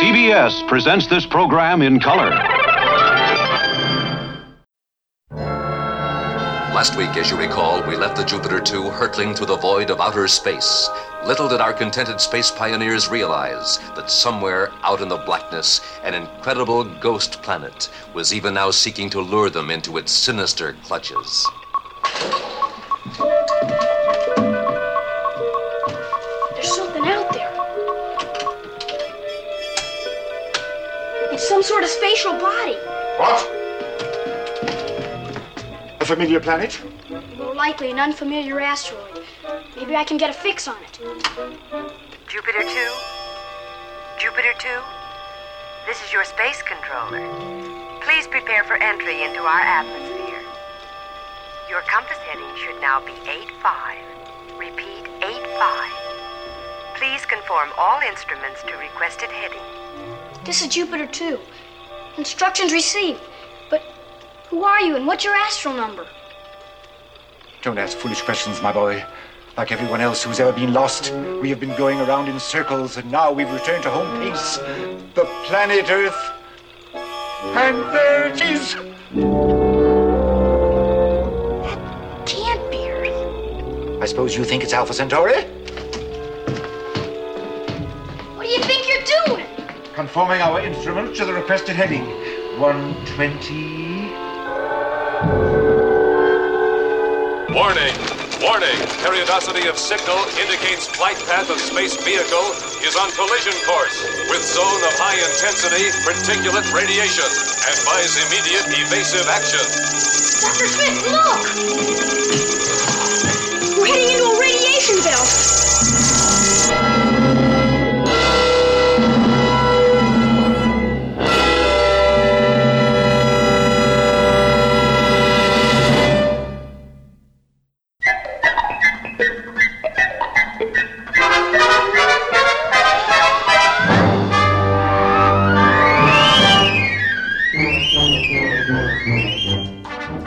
CBS presents this program in color. Last week, as you recall, we left the Jupiter 2 hurtling through the void of outer space. Little did our contented space pioneers realize that somewhere out in the blackness, an incredible ghost planet was even now seeking to lure them into its sinister clutches. Familiar planet? More likely an unfamiliar asteroid. Maybe I can get a fix on it. Jupiter 2? Jupiter 2? This is your space controller. Please prepare for entry into our atmosphere. Your compass heading should now be 85. Repeat, 85. Please conform all instruments to requested heading. This is Jupiter 2. Instructions received. Who are you and what's your astral number? Don't ask foolish questions, my boy. Like everyone else who's ever been lost, we have been going around in circles, and now we've returned to home base, the planet Earth. And there it is. Can't be Earth. I suppose you think it's Alpha Centauri? What do you think you're doing? Conforming our instruments to the requested heading. 120. Warning! Warning! Periodicity of signal indicates flight path of space vehicle is on collision course with zone of high intensity particulate radiation. Advise immediate evasive action. Dr. Smith, look! We're heading into a radiation belt.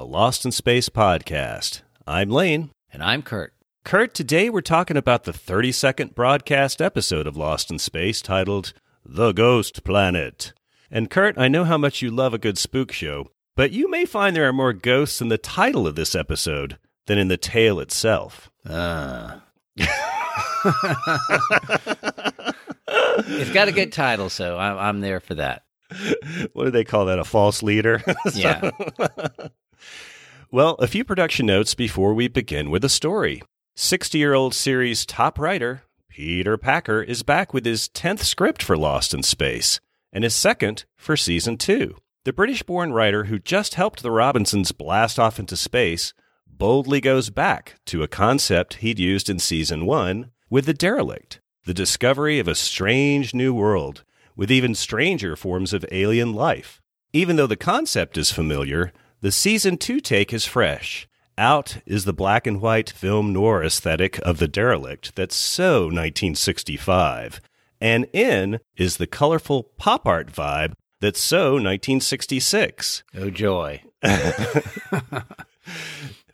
a Lost in Space podcast. I'm Lane. And I'm Kurt. Kurt, today we're talking about the 30 second broadcast episode of Lost in Space titled The Ghost Planet. And Kurt, I know how much you love a good spook show, but you may find there are more ghosts in the title of this episode than in the tale itself. Uh. it's got a good title, so I'm, I'm there for that. What do they call that? A false leader? Yeah. Well, a few production notes before we begin with the story. 60 year old series top writer Peter Packer is back with his 10th script for Lost in Space and his second for season 2. The British born writer who just helped the Robinsons blast off into space boldly goes back to a concept he'd used in season 1 with The Derelict, the discovery of a strange new world with even stranger forms of alien life. Even though the concept is familiar, the season 2 take is fresh. Out is the black and white film noir aesthetic of The Derelict that's so 1965, and in is the colorful pop art vibe that's so 1966. Oh, joy.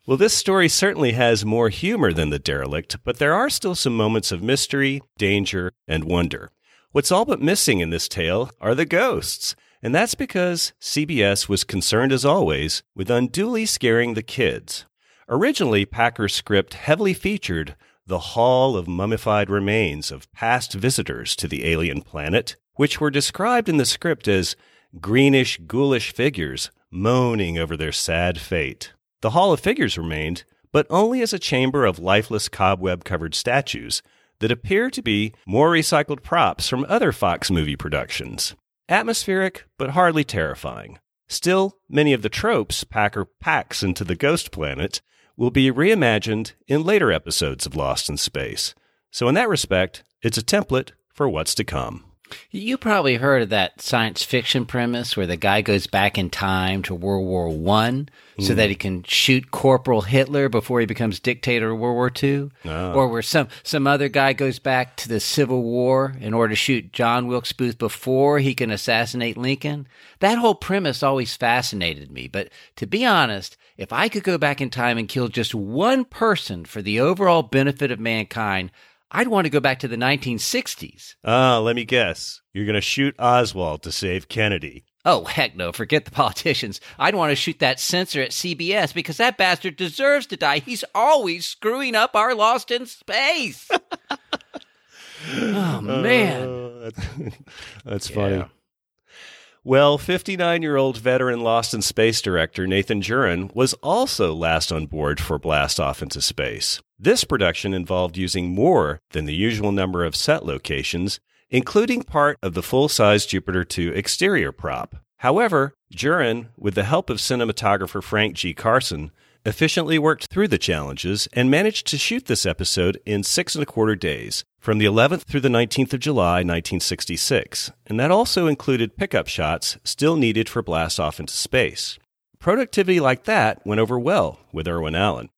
Well, this story certainly has more humor than The Derelict, but there are still some moments of mystery, danger, and wonder. What's all but missing in this tale are the ghosts, and that's because CBS was concerned as always with unduly scaring the kids. Originally, Packer's script heavily featured the Hall of Mummified Remains of past visitors to the alien planet, which were described in the script as greenish, ghoulish figures moaning over their sad fate. The Hall of Figures remained, but only as a chamber of lifeless cobweb covered statues that appear to be more recycled props from other Fox movie productions. Atmospheric, but hardly terrifying. Still, many of the tropes Packer packs into the ghost planet will be reimagined in later episodes of Lost in Space. So, in that respect, it's a template for what's to come. You probably heard of that science fiction premise where the guy goes back in time to World War One so that mm. he can shoot Corporal Hitler before he becomes dictator of World War Two, ah. or where some some other guy goes back to the Civil War in order to shoot John Wilkes Booth before he can assassinate Lincoln. That whole premise always fascinated me. But to be honest, if I could go back in time and kill just one person for the overall benefit of mankind, I'd want to go back to the 1960s. Ah, let me guess. You're going to shoot Oswald to save Kennedy. Oh, heck no. Forget the politicians. I'd want to shoot that censor at CBS because that bastard deserves to die. He's always screwing up our Lost in Space. oh, man. Uh, that's funny. Well, 59 year old veteran Lost in Space director Nathan Juran was also last on board for Blast Off into Space. This production involved using more than the usual number of set locations, including part of the full size Jupiter 2 exterior prop. However, Juran, with the help of cinematographer Frank G. Carson, efficiently worked through the challenges and managed to shoot this episode in six and a quarter days, from the 11th through the 19th of July, 1966. And that also included pickup shots still needed for blast off into space. Productivity like that went over well with Irwin Allen.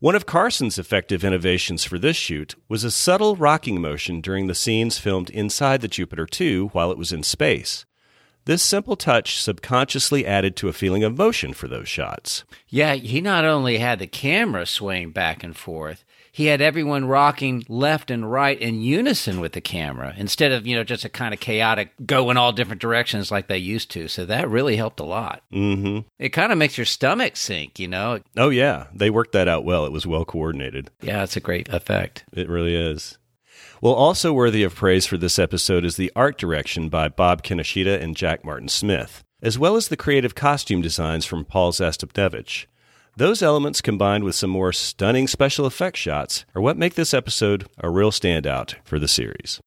One of Carson's effective innovations for this shoot was a subtle rocking motion during the scenes filmed inside the Jupiter 2 while it was in space. This simple touch subconsciously added to a feeling of motion for those shots. Yeah, he not only had the camera swaying back and forth, he had everyone rocking left and right in unison with the camera instead of, you know, just a kind of chaotic go in all different directions like they used to. So that really helped a lot. Mm-hmm. It kind of makes your stomach sink, you know? Oh, yeah. They worked that out well. It was well coordinated. Yeah, it's a great effect. It really is. Well, also worthy of praise for this episode is the art direction by Bob Kinoshita and Jack Martin Smith, as well as the creative costume designs from Paul Zastupnevich. Those elements combined with some more stunning special effects shots are what make this episode a real standout for the series.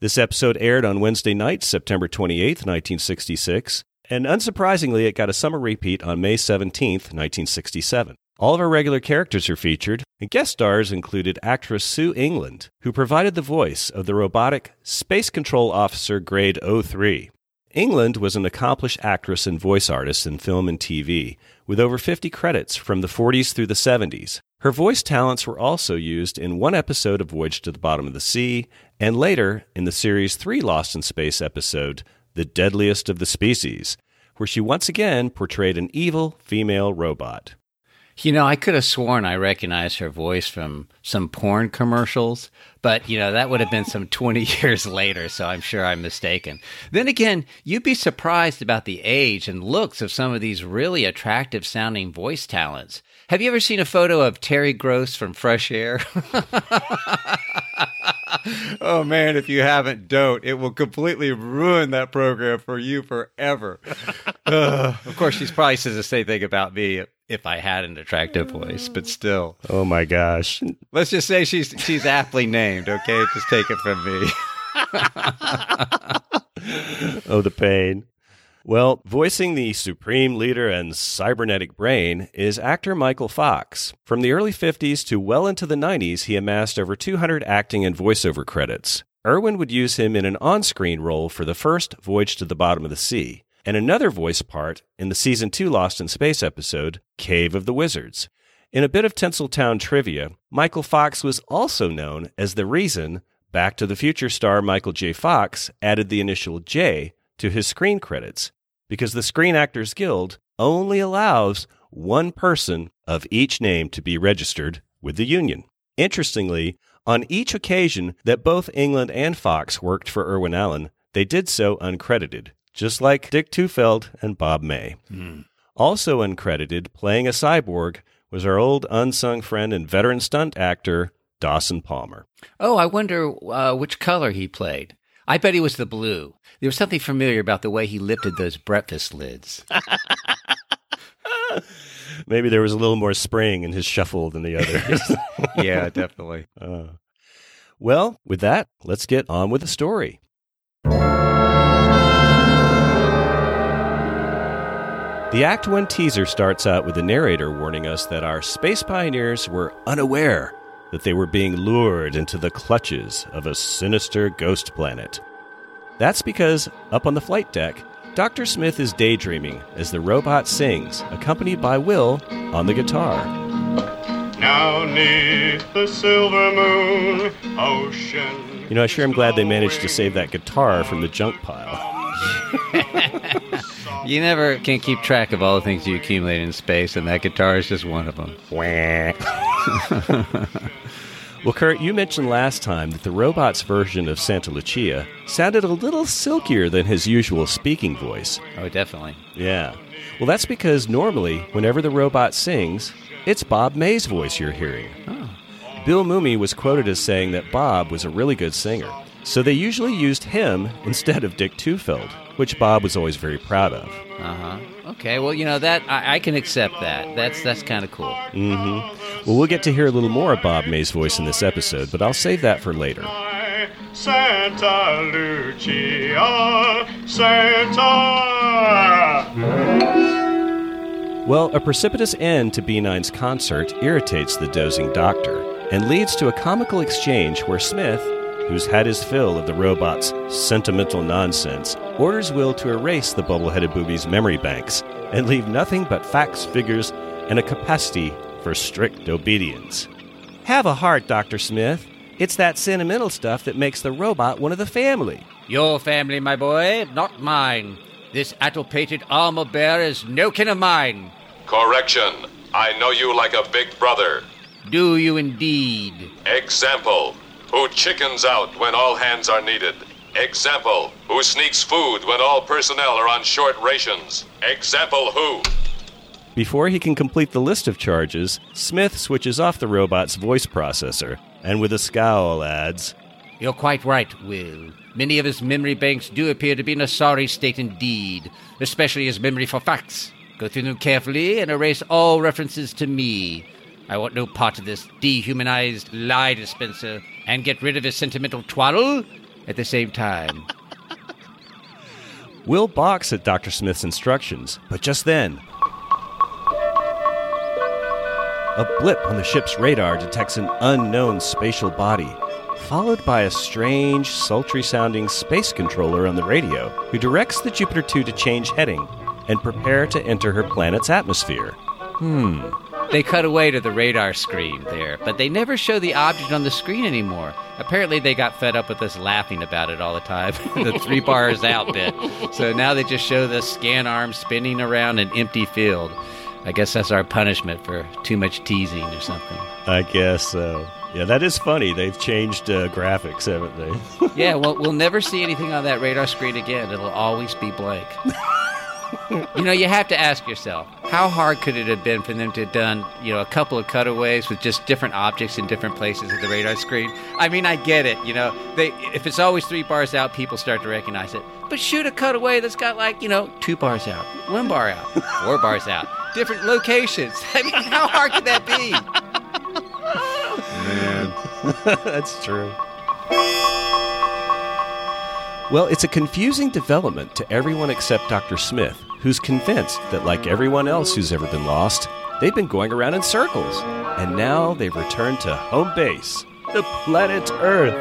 This episode aired on Wednesday night, September 28, 1966, and unsurprisingly, it got a summer repeat on May 17, 1967. All of our regular characters are featured, and guest stars included actress Sue England, who provided the voice of the robotic Space Control Officer Grade 03. England was an accomplished actress and voice artist in film and TV, with over 50 credits from the 40s through the 70s. Her voice talents were also used in one episode of Voyage to the Bottom of the Sea, and later in the Series 3 Lost in Space episode, The Deadliest of the Species, where she once again portrayed an evil female robot. You know, I could have sworn I recognized her voice from some porn commercials, but, you know, that would have been some 20 years later, so I'm sure I'm mistaken. Then again, you'd be surprised about the age and looks of some of these really attractive sounding voice talents. Have you ever seen a photo of Terry Gross from Fresh Air? oh man, if you haven't, don't. It will completely ruin that program for you forever. Ugh. of course, she's probably says the same thing about me if I had an attractive voice, but still. Oh my gosh. Let's just say she's she's aptly named, okay? Just take it from me. oh, the pain. Well, voicing the supreme leader and cybernetic brain is actor Michael Fox. From the early 50s to well into the 90s, he amassed over 200 acting and voiceover credits. Irwin would use him in an on screen role for the first Voyage to the Bottom of the Sea, and another voice part in the season 2 Lost in Space episode, Cave of the Wizards. In a bit of Tinseltown trivia, Michael Fox was also known as the reason Back to the Future star Michael J. Fox added the initial J to his screen credits because the Screen Actors Guild only allows one person of each name to be registered with the union. Interestingly, on each occasion that both England and Fox worked for Irwin Allen, they did so uncredited, just like Dick Tufeld and Bob May. Also uncredited, playing a cyborg, was our old unsung friend and veteran stunt actor, Dawson Palmer. Oh, I wonder uh, which color he played. I bet he was the blue. There was something familiar about the way he lifted those breakfast lids. Maybe there was a little more spring in his shuffle than the others. yeah, definitely. Uh, Well, with that, let's get on with the story. The Act 1 teaser starts out with the narrator warning us that our space pioneers were unaware that they were being lured into the clutches of a sinister ghost planet. That's because, up on the flight deck, Dr. Smith is daydreaming as the robot sings, accompanied by Will on the guitar. Now neath the silver moon, ocean. You know, I sure am glad they managed to save that guitar from the junk pile. You never can keep track of all the things you accumulate in space, and that guitar is just one of them. well, Kurt, you mentioned last time that the robot's version of Santa Lucia sounded a little silkier than his usual speaking voice. Oh, definitely. Yeah. Well, that's because normally, whenever the robot sings, it's Bob May's voice you're hearing. Oh. Bill Mumy was quoted as saying that Bob was a really good singer. So they usually used him instead of Dick Tufeld, which Bob was always very proud of. Uh huh. Okay. Well, you know that I, I can accept that. That's that's kind of cool. Mm-hmm. Well, we'll get to hear a little more of Bob May's voice in this episode, but I'll save that for later. Santa Lucia, Santa. Well, a precipitous end to B9's concert irritates the dozing doctor and leads to a comical exchange where Smith, who's had his fill of the robot's sentimental nonsense, orders Will to erase the bubble headed booby's memory banks and leave nothing but facts, figures, and a capacity for strict obedience. Have a heart, Dr. Smith. It's that sentimental stuff that makes the robot one of the family. Your family, my boy, not mine. This addle-pated armor bearer is no kin of mine. Correction. I know you like a big brother. Do you indeed? Example. Who chickens out when all hands are needed. Example. Who sneaks food when all personnel are on short rations. Example who. Before he can complete the list of charges, Smith switches off the robot's voice processor and with a scowl adds, You're quite right, Will. Many of his memory banks do appear to be in a sorry state indeed, especially his memory for facts. Go through them carefully and erase all references to me. I want no part of this dehumanized lie dispenser and get rid of his sentimental twaddle at the same time. Will box at Dr. Smith's instructions, but just then, a blip on the ship's radar detects an unknown spatial body, followed by a strange, sultry sounding space controller on the radio who directs the Jupiter 2 to change heading and prepare to enter her planet's atmosphere. Hmm. They cut away to the radar screen there, but they never show the object on the screen anymore. Apparently, they got fed up with us laughing about it all the time, the three bars out bit. So now they just show the scan arm spinning around an empty field. I guess that's our punishment for too much teasing or something. I guess so. Yeah, that is funny. They've changed uh, graphics, haven't they? yeah, well, we'll never see anything on that radar screen again. It'll always be blank. you know, you have to ask yourself, how hard could it have been for them to have done, you know, a couple of cutaways with just different objects in different places of the radar screen? I mean, I get it. You know, they if it's always three bars out, people start to recognize it. But shoot a cutaway that's got like, you know, two bars out, one bar out, four bars out, different locations. I mean, how hard could that be? Man, that's true. Well, it's a confusing development to everyone except Dr. Smith, who's convinced that, like everyone else who's ever been lost, they've been going around in circles. And now they've returned to home base, the planet Earth.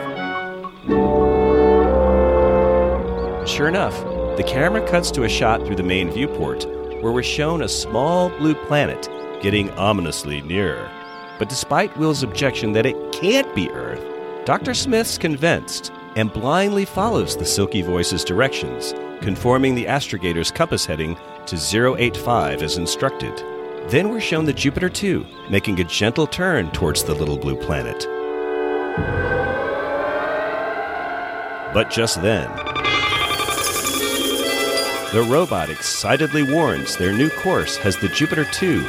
Sure enough, the camera cuts to a shot through the main viewport where we're shown a small blue planet getting ominously nearer. But despite Will's objection that it can't be Earth, Dr. Smith's convinced and blindly follows the Silky Voice's directions, conforming the astrogator's compass heading to 085 as instructed. Then we're shown the Jupiter 2 making a gentle turn towards the little blue planet. But just then, the robot excitedly warns their new course has the Jupiter 2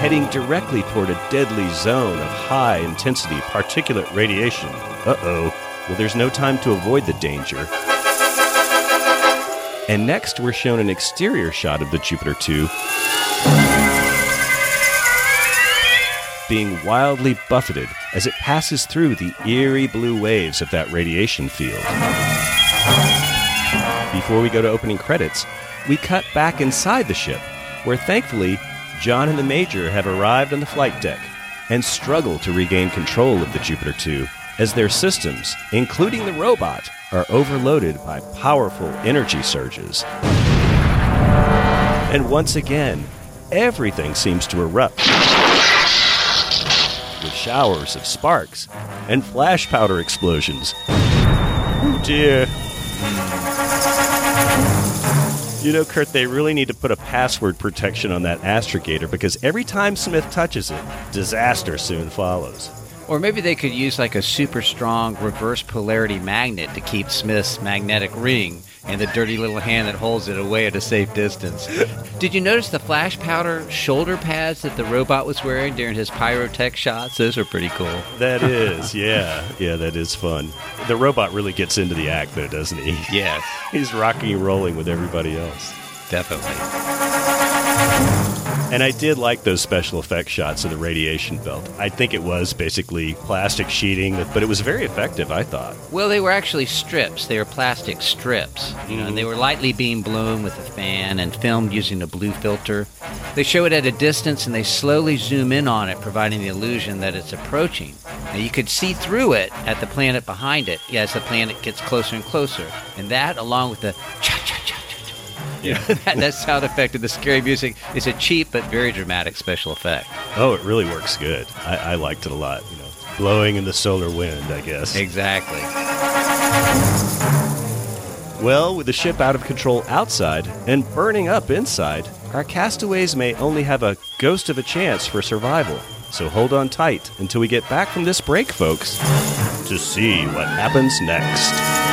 heading directly toward a deadly zone of high intensity particulate radiation. Uh oh. Well, there's no time to avoid the danger. And next, we're shown an exterior shot of the Jupiter 2 being wildly buffeted as it passes through the eerie blue waves of that radiation field. Before we go to opening credits, we cut back inside the ship, where thankfully John and the Major have arrived on the flight deck and struggle to regain control of the Jupiter 2 as their systems, including the robot, are overloaded by powerful energy surges. And once again, everything seems to erupt with showers of sparks and flash powder explosions. Oh dear. You know, Kurt, they really need to put a password protection on that astrogator because every time Smith touches it, disaster soon follows. Or maybe they could use like a super strong reverse polarity magnet to keep Smith's magnetic ring and the dirty little hand that holds it away at a safe distance. Did you notice the flash powder shoulder pads that the robot was wearing during his pyrotech shots? Those are pretty cool. That is, yeah. Yeah, that is fun. The robot really gets into the act, though, doesn't he? Yes, He's rocking and rolling with everybody else. definitely. And I did like those special effects shots of the radiation belt. I think it was basically plastic sheeting, but it was very effective, I thought. Well, they were actually strips. They were plastic strips, you know, and they were lightly being blown with a fan and filmed using a blue filter. They show it at a distance and they slowly zoom in on it, providing the illusion that it's approaching. Now, you could see through it at the planet behind it as the planet gets closer and closer. And that, along with the cha cha know, that, that sound effect of the scary music, is a cheap but very dramatic special effect. Oh, it really works good. I, I liked it a lot. You know, blowing in the solar wind, I guess. Exactly. Well, with the ship out of control outside and burning up inside, our castaways may only have a ghost of a chance for survival. So hold on tight until we get back from this break, folks, to see what happens next.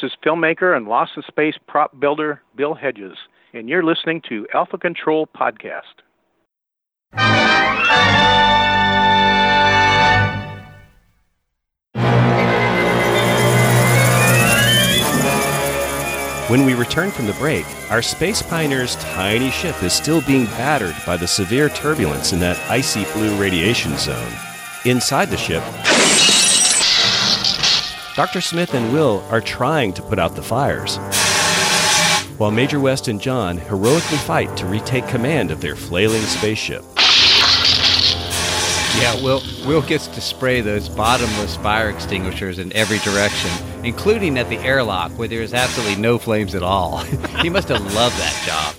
This is filmmaker and Lost in Space prop builder Bill Hedges, and you're listening to Alpha Control Podcast. When we return from the break, our Space Pioneer's tiny ship is still being battered by the severe turbulence in that icy blue radiation zone. Inside the ship, Dr. Smith and Will are trying to put out the fires, while Major West and John heroically fight to retake command of their flailing spaceship. Yeah, Will Will gets to spray those bottomless fire extinguishers in every direction, including at the airlock where there is absolutely no flames at all. he must have loved that job.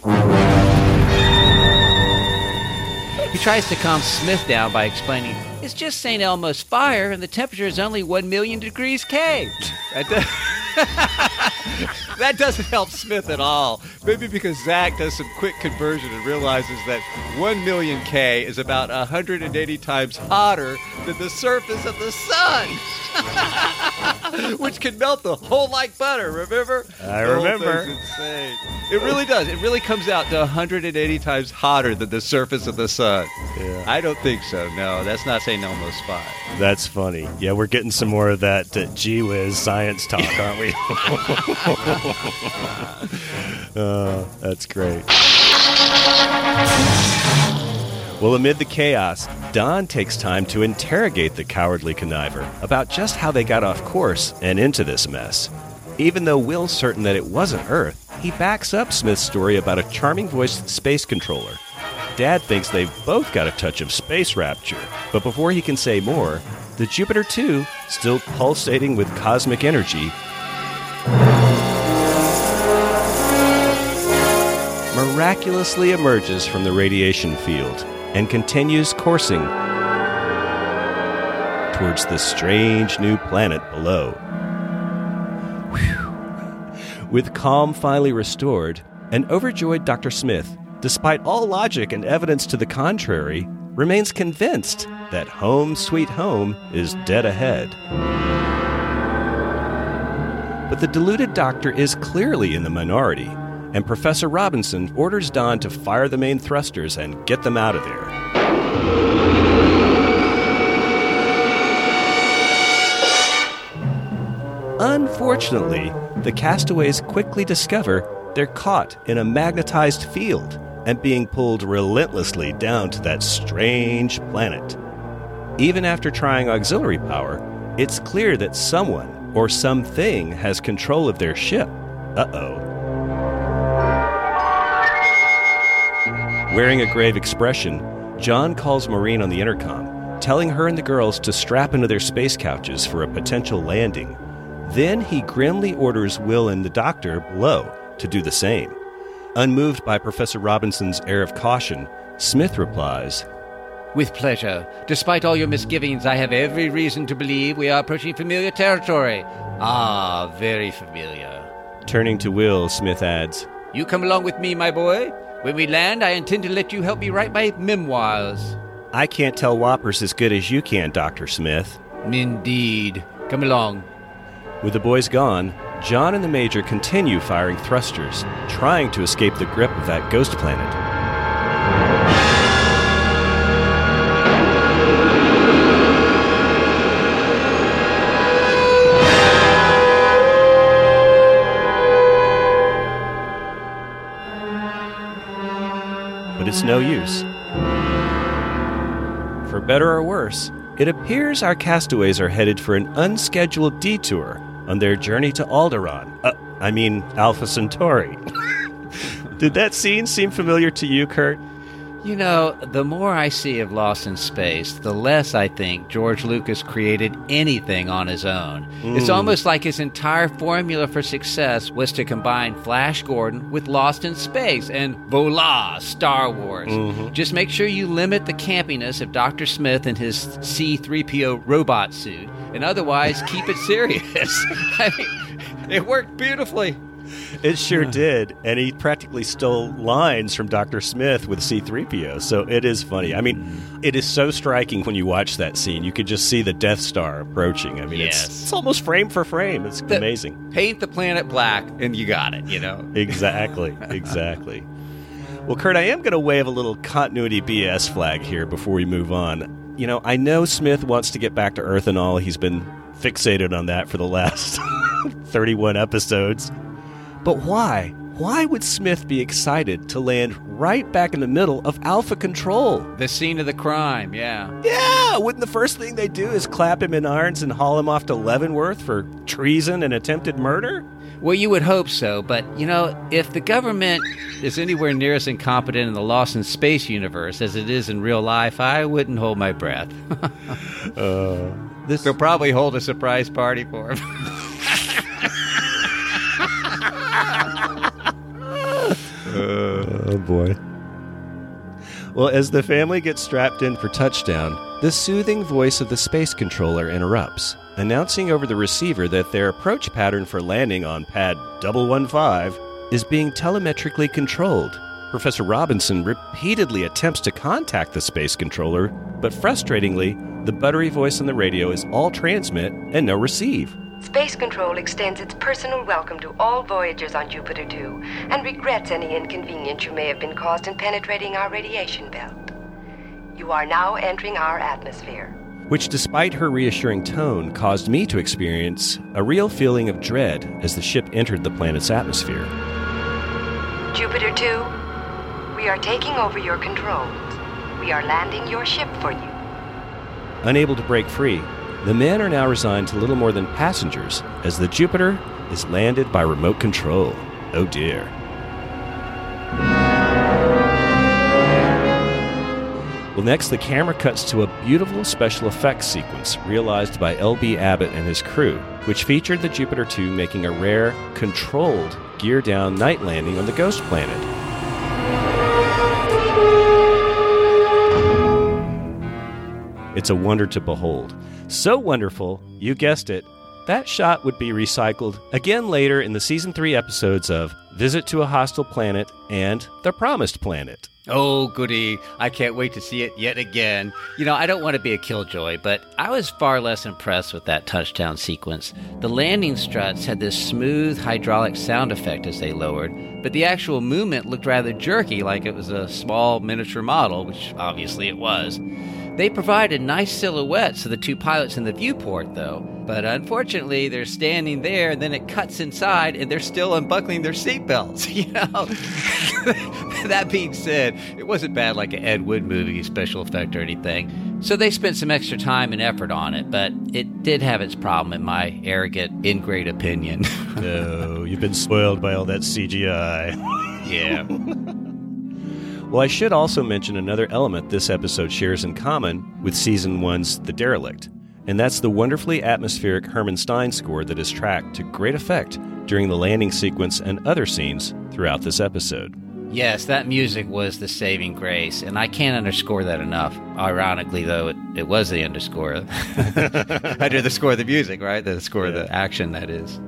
He tries to calm Smith down by explaining, "It's just St. Elmo's fire, and the temperature is only one million degrees K." That, doesn't help Smith at all. Maybe because Zach does some quick conversion and realizes that one million K is about 180 times hotter than the surface of the sun. Which can melt the whole like butter, remember? I The remember. insane. It really does. It really comes out to 180 times hotter than the surface of the sun. Yeah. I don't think so. No, that's not St. Elmo's fire. That's funny. Yeah, we're getting some more of that uh, gee whiz science talk, aren't we? uh, that's great. Well, amid the chaos, Don takes time to interrogate the cowardly conniver about just how they got off course and into this mess. Even though Will's certain that it wasn't Earth, he backs up Smith's story about a charming voiced space controller. Dad thinks they've both got a touch of space rapture, but before he can say more, the Jupiter 2, still pulsating with cosmic energy, miraculously emerges from the radiation field and continues coursing towards the strange new planet below. Whew. With calm finally restored, an overjoyed Dr. Smith, despite all logic and evidence to the contrary, remains convinced that home sweet home is dead ahead. But the deluded doctor is clearly in the minority, and Professor Robinson orders Don to fire the main thrusters and get them out of there. Unfortunately, the castaways quickly discover they're caught in a magnetized field and being pulled relentlessly down to that strange planet. Even after trying auxiliary power, it's clear that someone or something has control of their ship. Uh oh. Wearing a grave expression, John calls Maureen on the intercom, telling her and the girls to strap into their space couches for a potential landing. Then he grimly orders Will and the doctor below to do the same. Unmoved by Professor Robinson's air of caution, Smith replies, With pleasure. Despite all your misgivings, I have every reason to believe we are approaching familiar territory. Ah, very familiar. Turning to Will, Smith adds, You come along with me, my boy. When we land, I intend to let you help me write my memoirs. I can't tell whoppers as good as you can, Dr. Smith. Indeed. Come along. With the boys gone, John and the Major continue firing thrusters, trying to escape the grip of that ghost planet. But it's no use. For better or worse, it appears our castaways are headed for an unscheduled detour on their journey to Alderaan. Uh, I mean, Alpha Centauri. Did that scene seem familiar to you, Kurt? You know, the more I see of Lost in Space, the less I think George Lucas created anything on his own. Mm. It's almost like his entire formula for success was to combine Flash Gordon with Lost in Space and voila, Star Wars. Mm-hmm. Just make sure you limit the campiness of Dr. Smith and his C3PO robot suit, and otherwise keep it serious. I mean, it worked beautifully. It sure did. And he practically stole lines from Dr. Smith with C3PO. So it is funny. I mean, it is so striking when you watch that scene. You could just see the Death Star approaching. I mean, yes. it's, it's almost frame for frame. It's the, amazing. Paint the planet black and you got it, you know? Exactly. Exactly. well, Kurt, I am going to wave a little continuity BS flag here before we move on. You know, I know Smith wants to get back to Earth and all. He's been fixated on that for the last 31 episodes. But why? Why would Smith be excited to land right back in the middle of Alpha Control? The scene of the crime, yeah. Yeah! Wouldn't the first thing they do is clap him in irons and haul him off to Leavenworth for treason and attempted murder? Well, you would hope so, but you know, if the government is anywhere near as incompetent in the Lost in Space universe as it is in real life, I wouldn't hold my breath. uh, this... They'll probably hold a surprise party for him. oh boy. Well, as the family gets strapped in for touchdown, the soothing voice of the space controller interrupts, announcing over the receiver that their approach pattern for landing on pad 115 is being telemetrically controlled. Professor Robinson repeatedly attempts to contact the space controller, but frustratingly, the buttery voice on the radio is all transmit and no receive. Space Control extends its personal welcome to all voyagers on Jupiter 2 and regrets any inconvenience you may have been caused in penetrating our radiation belt. You are now entering our atmosphere. Which, despite her reassuring tone, caused me to experience a real feeling of dread as the ship entered the planet's atmosphere. Jupiter 2, we are taking over your controls. We are landing your ship for you. Unable to break free, the men are now resigned to little more than passengers as the Jupiter is landed by remote control. Oh dear. Well, next, the camera cuts to a beautiful special effects sequence realized by L.B. Abbott and his crew, which featured the Jupiter 2 making a rare, controlled, gear down night landing on the ghost planet. It's a wonder to behold. So wonderful, you guessed it, that shot would be recycled again later in the season 3 episodes of Visit to a Hostile Planet and The Promised Planet. Oh, goody. I can't wait to see it yet again. You know, I don't want to be a killjoy, but I was far less impressed with that touchdown sequence. The landing struts had this smooth hydraulic sound effect as they lowered, but the actual movement looked rather jerky, like it was a small miniature model, which obviously it was. They provide a nice silhouette to the two pilots in the viewport, though. But unfortunately, they're standing there, and then it cuts inside, and they're still unbuckling their seatbelts. You know. that being said, it wasn't bad like an Ed Wood movie special effect or anything. So they spent some extra time and effort on it, but it did have its problem, in my arrogant, ingrate opinion. no, you've been spoiled by all that CGI. yeah. Well, I should also mention another element this episode shares in common with season one's The Derelict, and that's the wonderfully atmospheric Herman Stein score that is tracked to great effect during the landing sequence and other scenes throughout this episode. Yes, that music was the saving grace, and I can't underscore that enough. Ironically, though, it, it was the underscore. Under the score of the music, right? The score yeah. of the action, that is.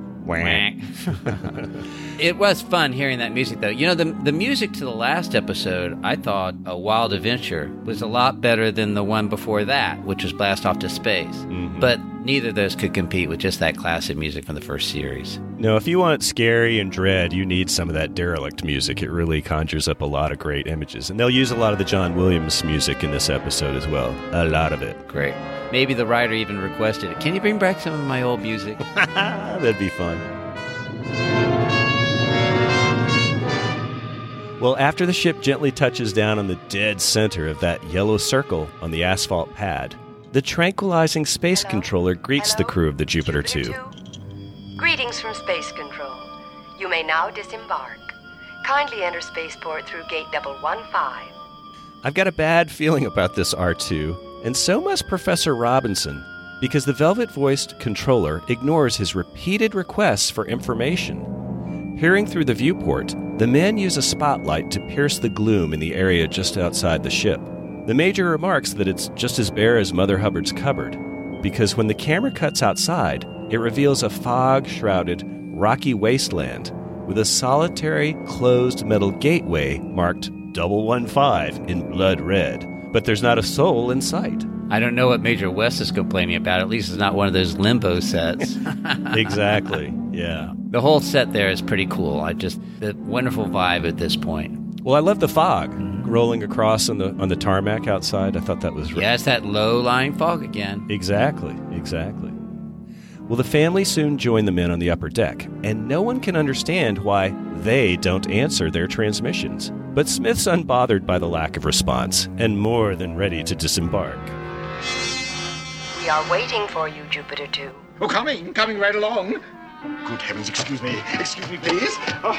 it was fun hearing that music, though. You know, the the music to the last episode, I thought a Wild Adventure was a lot better than the one before that, which was Blast Off to Space. Mm-hmm. But neither of those could compete with just that classic music from the first series. No, if you want scary and dread, you need some of that derelict music. It really conjures up a lot of great images. And they'll use a lot of the John Williams music in this episode as well. A lot of it. Great. Maybe the writer even requested it. Can you bring back some of my old music? That'd be fun. Well, after the ship gently touches down on the dead center of that yellow circle on the asphalt pad, the tranquilizing space Hello? controller greets Hello? the crew of the Jupiter, 2. Greetings from Space Control. You may now disembark. Kindly enter spaceport through gate double one five. I've got a bad feeling about this R2, and so must Professor Robinson, because the velvet voiced controller ignores his repeated requests for information. Peering through the viewport, the men use a spotlight to pierce the gloom in the area just outside the ship. The Major remarks that it's just as bare as Mother Hubbard's cupboard, because when the camera cuts outside, it reveals a fog shrouded, rocky wasteland with a solitary, closed metal gateway marked double one five in blood red. But there's not a soul in sight. I don't know what Major West is complaining about. At least it's not one of those limbo sets. exactly. Yeah. The whole set there is pretty cool. I just the wonderful vibe at this point. Well, I love the fog mm-hmm. rolling across on the on the tarmac outside. I thought that was yeah, it's that low lying fog again. Exactly, exactly. Well, the family soon join the men on the upper deck, and no one can understand why they don't answer their transmissions. But Smith's unbothered by the lack of response and more than ready to disembark. We are waiting for you, Jupiter 2. Oh, coming, coming right along. Good heavens, excuse me. Excuse me, please. Oh,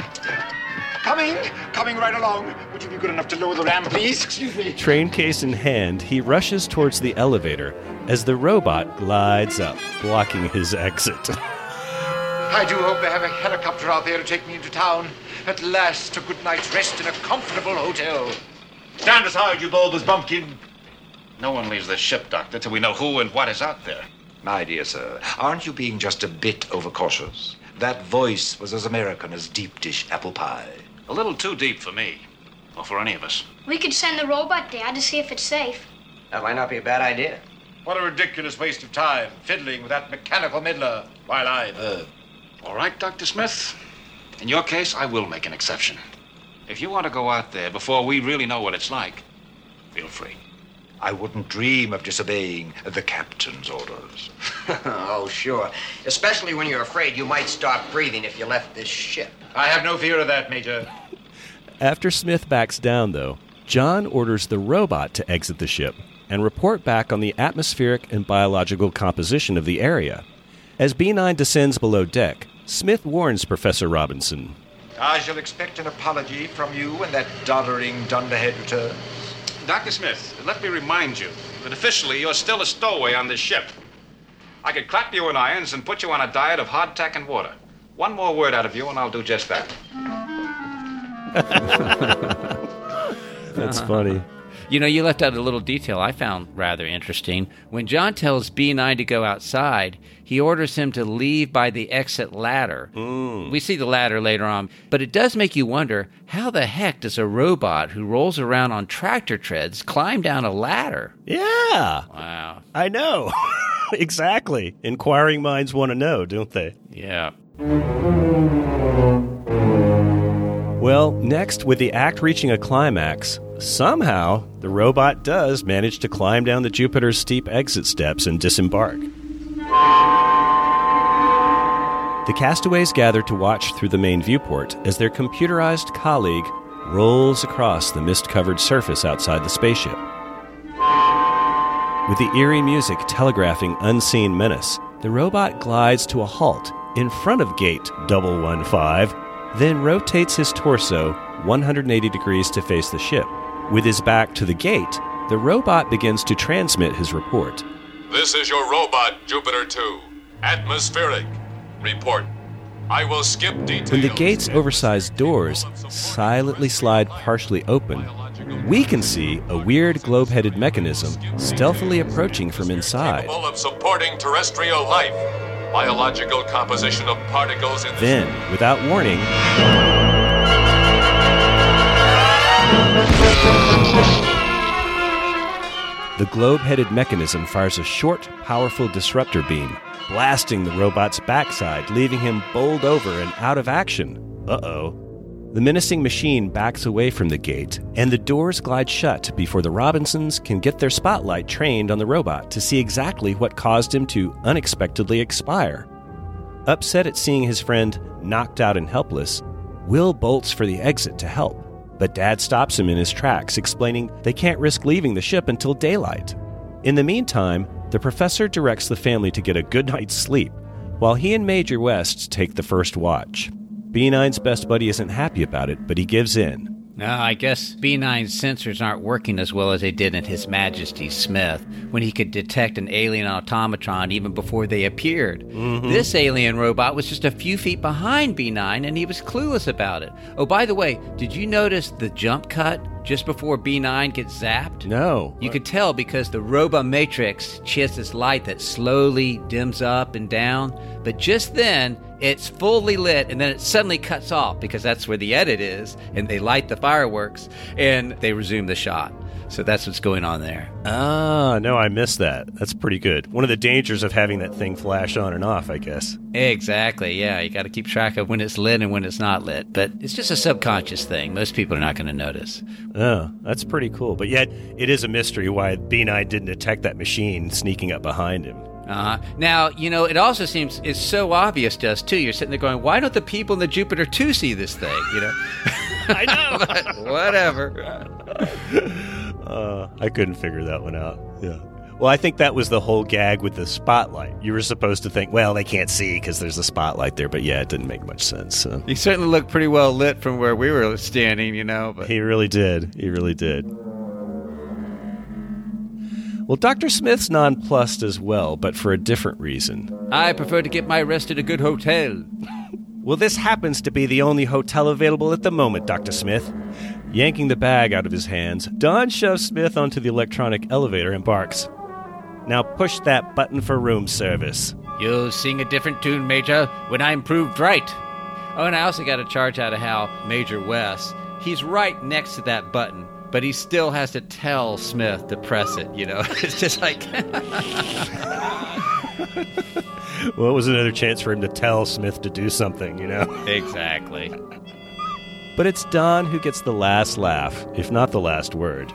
coming, coming right along. Would you be good enough to lower the ramp, please? Excuse me. Train case in hand, he rushes towards the elevator as the robot glides up, blocking his exit. I do hope they have a helicopter out there to take me into town. At last, a good night's rest in a comfortable hotel. Stand aside, you bulbous bumpkin. No one leaves the ship, Doctor, till we know who and what is out there. My dear sir, aren't you being just a bit overcautious? That voice was as American as deep dish apple pie. A little too deep for me, or for any of us. We could send the robot, there to see if it's safe. That might not be a bad idea. What a ridiculous waste of time, fiddling with that mechanical middler while I burn. All right, Dr. Smith. In your case, I will make an exception. If you want to go out there before we really know what it's like, feel free. I wouldn't dream of disobeying the captain's orders. oh, sure. Especially when you're afraid you might stop breathing if you left this ship. I have no fear of that, Major. After Smith backs down, though, John orders the robot to exit the ship and report back on the atmospheric and biological composition of the area. As B9 descends below deck, Smith warns Professor Robinson. I shall expect an apology from you when that doddering dunderhead returns. Dr. Smith, let me remind you that officially you're still a stowaway on this ship. I could clap you in irons and put you on a diet of hardtack and water. One more word out of you, and I'll do just that. That's funny. You know, you left out a little detail I found rather interesting. When John tells B9 to go outside, he orders him to leave by the exit ladder. Mm. We see the ladder later on, but it does make you wonder how the heck does a robot who rolls around on tractor treads climb down a ladder? Yeah. Wow. I know. exactly. Inquiring minds want to know, don't they? Yeah. Well, next, with the act reaching a climax, somehow, the robot does manage to climb down the Jupiter's steep exit steps and disembark. The castaways gather to watch through the main viewport as their computerized colleague rolls across the mist covered surface outside the spaceship. With the eerie music telegraphing unseen menace, the robot glides to a halt in front of gate 115, then rotates his torso 180 degrees to face the ship. With his back to the gate, the robot begins to transmit his report. This is your robot, Jupiter 2. Atmospheric. Report. I will skip details. When the gate's oversized doors silently slide partially open, we can see a weird globe headed mechanism stealthily approaching from inside. Of supporting terrestrial life. Biological composition of particles in Then, without warning, the globe headed mechanism fires a short, powerful disruptor beam, blasting the robot's backside, leaving him bowled over and out of action. Uh oh. The menacing machine backs away from the gate, and the doors glide shut before the Robinsons can get their spotlight trained on the robot to see exactly what caused him to unexpectedly expire. Upset at seeing his friend knocked out and helpless, Will bolts for the exit to help, but Dad stops him in his tracks, explaining they can't risk leaving the ship until daylight. In the meantime, the professor directs the family to get a good night's sleep, while he and Major West take the first watch. B9's best buddy isn't happy about it, but he gives in. No, I guess B9's sensors aren't working as well as they did in His Majesty Smith when he could detect an alien automatron even before they appeared. Mm-hmm. This alien robot was just a few feet behind B9 and he was clueless about it. Oh, by the way, did you notice the jump cut just before B9 gets zapped? No. You could tell because the Robo Matrix, she has this light that slowly dims up and down, but just then it's fully lit and then it suddenly cuts off because that's where the edit is, and they light the fireworks and they resume the shot. So that's what's going on there. Ah, no, I missed that. That's pretty good. One of the dangers of having that thing flash on and off, I guess. Exactly, yeah. You got to keep track of when it's lit and when it's not lit. But it's just a subconscious thing. Most people are not going to notice. Oh, that's pretty cool. But yet, it is a mystery why B9 didn't detect that machine sneaking up behind him. Uh-huh. Now, you know, it also seems it's so obvious to us too. You're sitting there going, "Why don't the people in the Jupiter 2 see this thing?" You know. I know. Whatever. Uh, I couldn't figure that one out. Yeah. Well, I think that was the whole gag with the spotlight. You were supposed to think, well, they can't see because there's a spotlight there, but yeah, it didn't make much sense. So. He certainly looked pretty well lit from where we were standing, you know. But He really did. He really did. Well, Dr. Smith's nonplussed as well, but for a different reason. I prefer to get my rest at a good hotel. Well, this happens to be the only hotel available at the moment, Dr. Smith. Yanking the bag out of his hands, Don shoves Smith onto the electronic elevator and barks. Now push that button for room service. You'll sing a different tune, Major, when I'm proved right. Oh, and I also got a charge out of how Major West, he's right next to that button, but he still has to tell Smith to press it, you know? it's just like. Well, it was another chance for him to tell Smith to do something, you know? exactly. But it's Don who gets the last laugh, if not the last word.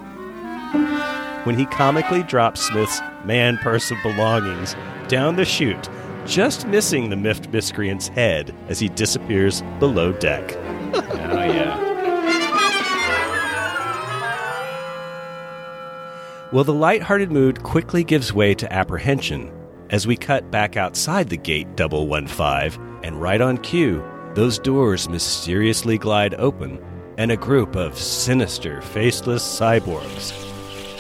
When he comically drops Smith's man purse of belongings down the chute, just missing the miffed miscreant's head as he disappears below deck. Oh, yeah. Well, the light-hearted mood quickly gives way to apprehension as we cut back outside the gate double one five, and right on cue, those doors mysteriously glide open, and a group of sinister, faceless cyborgs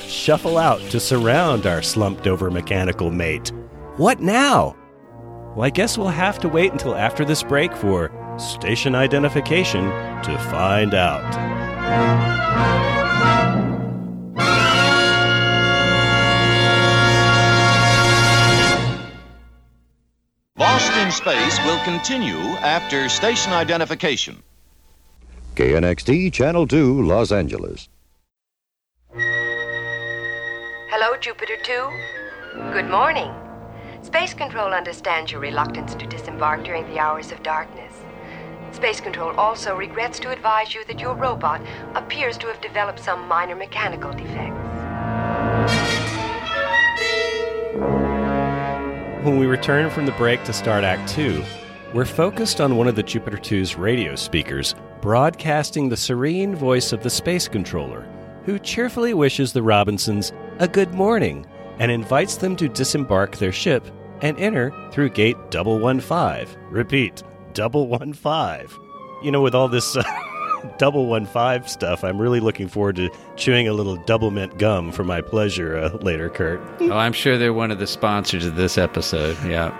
shuffle out to surround our slumped-over mechanical mate. What now? Well, I guess we'll have to wait until after this break for station identification to find out. In Space will continue after station identification. KNXT Channel 2, Los Angeles. Hello, Jupiter 2. Good morning. Space Control understands your reluctance to disembark during the hours of darkness. Space Control also regrets to advise you that your robot appears to have developed some minor mechanical defects. When we return from the break to start Act 2, we're focused on one of the Jupiter 2's radio speakers, broadcasting the serene voice of the space controller, who cheerfully wishes the Robinsons a good morning and invites them to disembark their ship and enter through gate 115. Repeat, 115. You know, with all this uh, 115 stuff, I'm really looking forward to chewing a little Doublemint gum for my pleasure uh, later, Kurt. oh, I'm sure they're one of the sponsors of this episode. Yeah.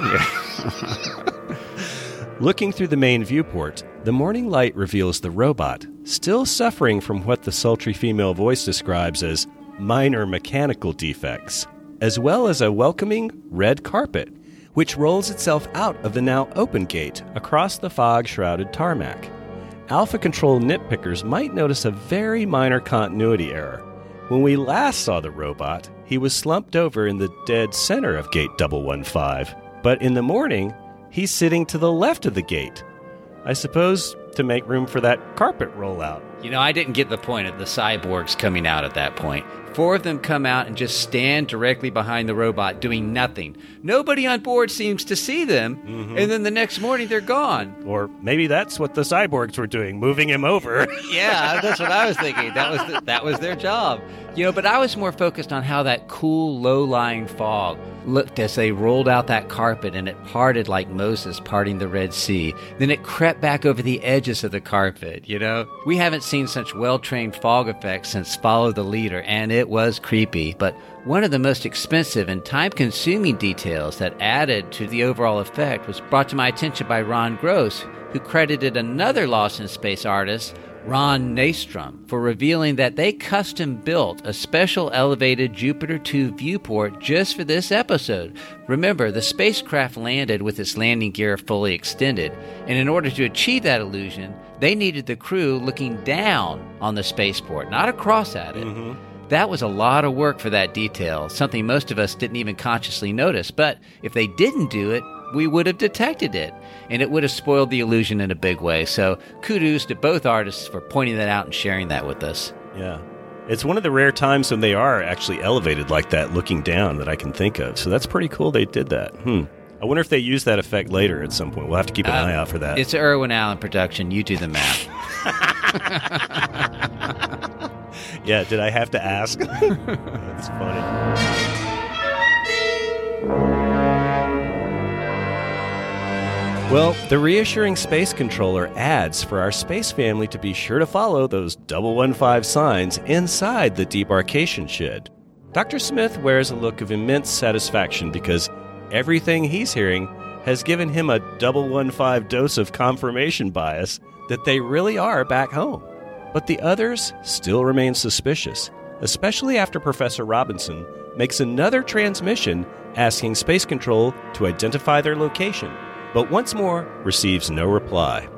Yeah. Looking through the main viewport, the morning light reveals the robot, still suffering from what the sultry female voice describes as minor mechanical defects, as well as a welcoming red carpet, which rolls itself out of the now open gate across the fog shrouded tarmac. Alpha Control nitpickers might notice a very minor continuity error. When we last saw the robot, he was slumped over in the dead center of Gate 115, but in the morning, he's sitting to the left of the gate. I suppose to make room for that carpet rollout. You know, I didn't get the point of the cyborgs coming out at that point. Four of them come out and just stand directly behind the robot doing nothing. Nobody on board seems to see them, Mm-hmm. and then the next morning they're gone. Or maybe that's what the cyborgs were doing, moving him over. yeah, that's what I was thinking. That was the, that was their job. You know, but I was more focused on how that cool, low-lying fog looked as they rolled out that carpet and it parted like Moses parting the Red Sea. Then it crept back over the edges of the carpet, you know? We haven't seen such well-trained fog effects since Follow the Leader, and it was creepy, but one of the most expensive and time consuming details that added to the overall effect was brought to my attention by Ron Gross, who credited another Lost in Space artist, Ron Nastrom, for revealing that they custom built a special elevated Jupiter 2 viewport just for this episode. Remember, the spacecraft landed with its landing gear fully extended, and in order to achieve that illusion, they needed the crew looking down on the spaceport, not across at it. Mm-hmm. That was a lot of work for that detail, something most of us didn't even consciously notice. But if they didn't do it, we would have detected it, and it would have spoiled the illusion in a big way. So kudos to both artists for pointing that out and sharing that with us. Yeah. It's one of the rare times when they are actually elevated like that, looking down, that I can think of. So that's pretty cool they did that. Hmm. I wonder if they use that effect later at some point. We'll have to keep an Uh, eye out for that. It's Irwin Allen production. You do the math. yeah, did I have to ask? That's funny. Well, the reassuring space controller adds for our space family to be sure to follow those double one five signs inside the debarkation shed. Dr. Smith wears a look of immense satisfaction because everything he's hearing has given him a double one five dose of confirmation bias that they really are back home. But the others still remain suspicious, especially after Professor Robinson makes another transmission asking Space Control to identify their location, but once more receives no reply.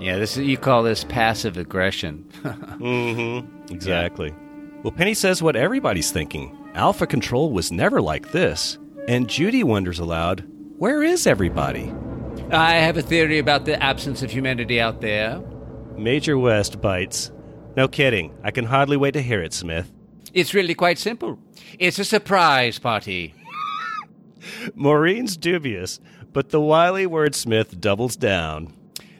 Yeah, this is, you call this passive aggression. mm-hmm. Exactly. Well, Penny says what everybody's thinking. Alpha Control was never like this. And Judy wonders aloud, where is everybody? I have a theory about the absence of humanity out there. Major West bites. No kidding. I can hardly wait to hear it, Smith. It's really quite simple. It's a surprise party. Maureen's dubious, but the wily wordsmith doubles down.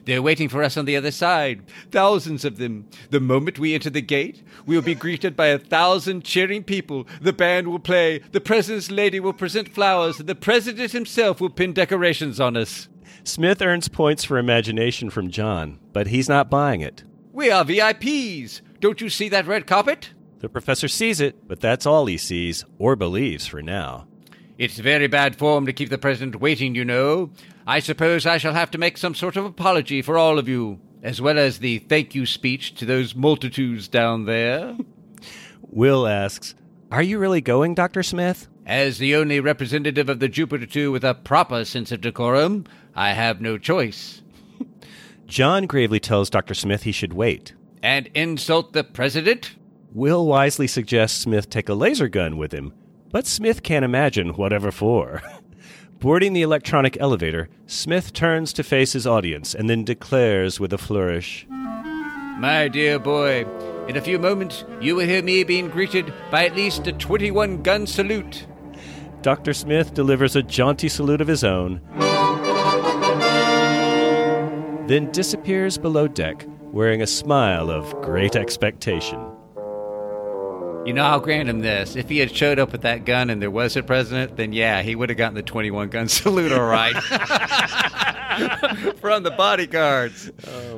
They're waiting for us on the other side. Thousands of them. The moment we enter the gate, we will be greeted by a thousand cheering people. The band will play. The president's lady will present flowers. And the president himself will pin decorations on us. Smith earns points for imagination from John, but he's not buying it. We are VIPs. Don't you see that red carpet? The professor sees it, but that's all he sees or believes for now. It's very bad form to keep the president waiting, you know. I suppose I shall have to make some sort of apology for all of you, as well as the thank you speech to those multitudes down there. Will asks, Are you really going, Dr. Smith? As the only representative of the Jupiter 2 with a proper sense of decorum, I have no choice. John gravely tells Dr. Smith he should wait. And insult the president? Will wisely suggests Smith take a laser gun with him, but Smith can't imagine whatever for. Boarding the electronic elevator, Smith turns to face his audience and then declares with a flourish My dear boy, in a few moments you will hear me being greeted by at least a 21 gun salute. Dr. Smith delivers a jaunty salute of his own, then disappears below deck wearing a smile of great expectation. You know, I'll grant him this. If he had showed up with that gun and there was a president, then yeah, he would have gotten the 21 gun salute all right. From the bodyguards. Oh,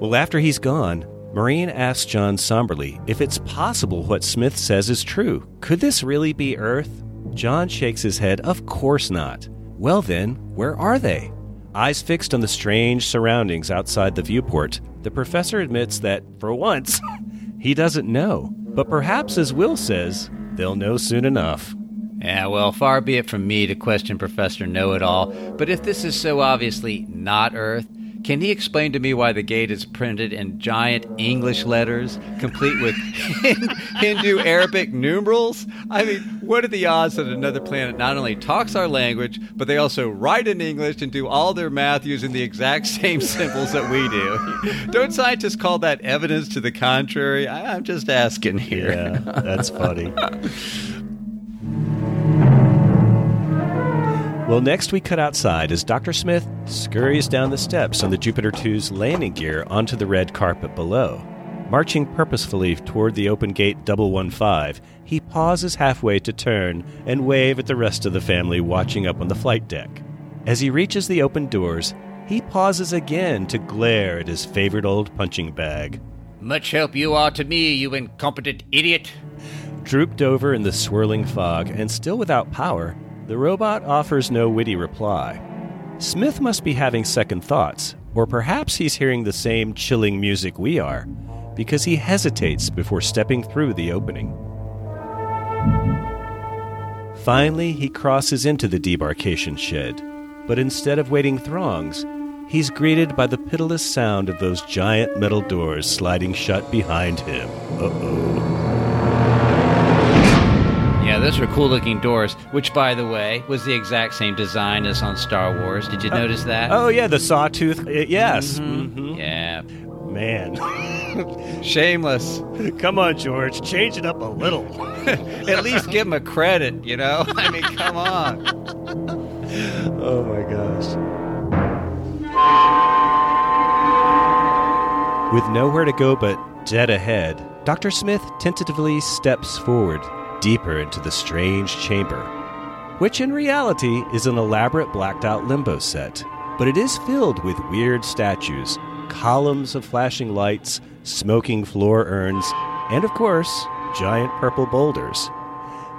well, after he's gone, Maureen asks John somberly if it's possible what Smith says is true. Could this really be Earth? John shakes his head. Of course not. Well, then, where are they? Eyes fixed on the strange surroundings outside the viewport, the professor admits that, for once, he doesn't know. But perhaps, as Will says, they'll know soon enough. Yeah, well, far be it from me to question Professor Know It All, but if this is so obviously not Earth, can he explain to me why the gate is printed in giant English letters, complete with Hindu Arabic numerals? I mean, what are the odds that another planet not only talks our language, but they also write in English and do all their math using the exact same symbols that we do? Don't scientists call that evidence to the contrary? I- I'm just asking here. Yeah, that's funny. Well, next we cut outside as Dr. Smith scurries down the steps on the Jupiter 2's landing gear onto the red carpet below. Marching purposefully toward the open gate 115, he pauses halfway to turn and wave at the rest of the family watching up on the flight deck. As he reaches the open doors, he pauses again to glare at his favorite old punching bag. Much help you are to me, you incompetent idiot. Drooped over in the swirling fog and still without power, the robot offers no witty reply. Smith must be having second thoughts, or perhaps he's hearing the same chilling music we are, because he hesitates before stepping through the opening. Finally, he crosses into the debarkation shed, but instead of waiting throngs, he's greeted by the pitiless sound of those giant metal doors sliding shut behind him. Uh oh. Those were cool looking doors, which, by the way, was the exact same design as on Star Wars. Did you notice that? Oh, yeah, the sawtooth. uh, yes. Mhm. Yeah. Man. Shameless. Come on, George. Change it up a little. At least give him a credit, you know? I mean, come on. Oh my gosh. With nowhere to go but dead ahead, Dr. Smith tentatively steps forward, deeper into the strange chamber, which in reality is an elaborate blacked out limbo set. But it is filled with weird statues, columns of flashing lights, smoking floor urns, and of course, giant purple boulders.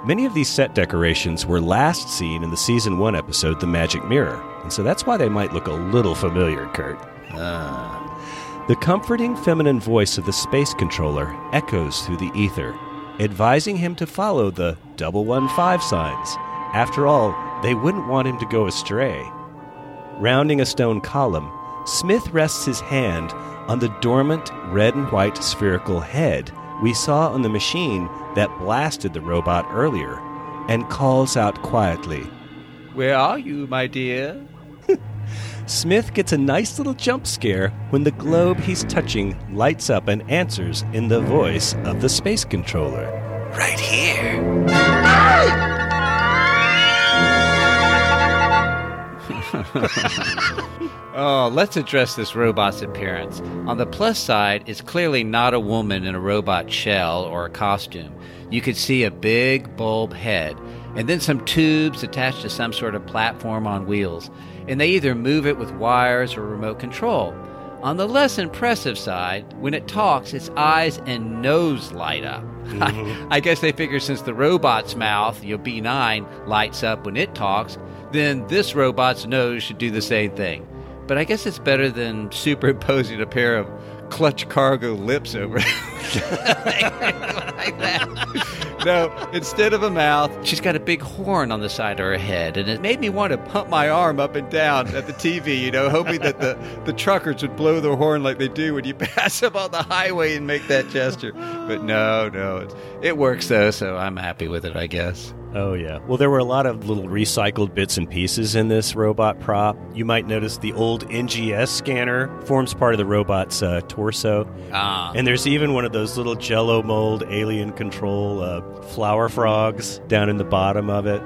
Many of these set decorations were last seen in the season 1 episode The Magic Mirror, and so that's why they might look a little familiar, Kurt. Ah. The comforting feminine voice of the space controller echoes through the ether, advising him to follow the double one five signs. After all, they wouldn't want him to go astray. Rounding a stone column, Smith rests his hand on the dormant red and white spherical head we saw on the machine that blasted the robot earlier and calls out quietly. Where are you, my dear? Smith gets a nice little jump scare when the globe he's touching lights up and answers in the voice of the space controller. Right here. oh, let's address this robot's appearance. On the plus side, it's clearly not a woman in a robot shell or a costume. You could see a big bulb head, and then some tubes attached to some sort of platform on wheels, and they either move it with wires or remote control. On the less impressive side, when it talks, its eyes and nose light up. I, mm-hmm. I guess they figure since the robot's mouth, your B9, lights up when it talks, then this robot's nose should do the same thing. But I guess it's better than superimposing a pair of clutch cargo lips over it. like that. No, instead of a mouth, she's got a big horn on the side of her head, and it made me want to pump my arm up and down at the TV, you know, hoping that the, the truckers would blow their horn like they do when you pass them on the highway and make that gesture. But no, no, it, it works though, so I'm happy with it, I guess. Oh, yeah. Well, there were a lot of little recycled bits and pieces in this robot prop. You might notice the old NGS scanner forms part of the robot's uh, torso. Ah. And there's even one of those little jello mold alien control uh, flower frogs down in the bottom of it.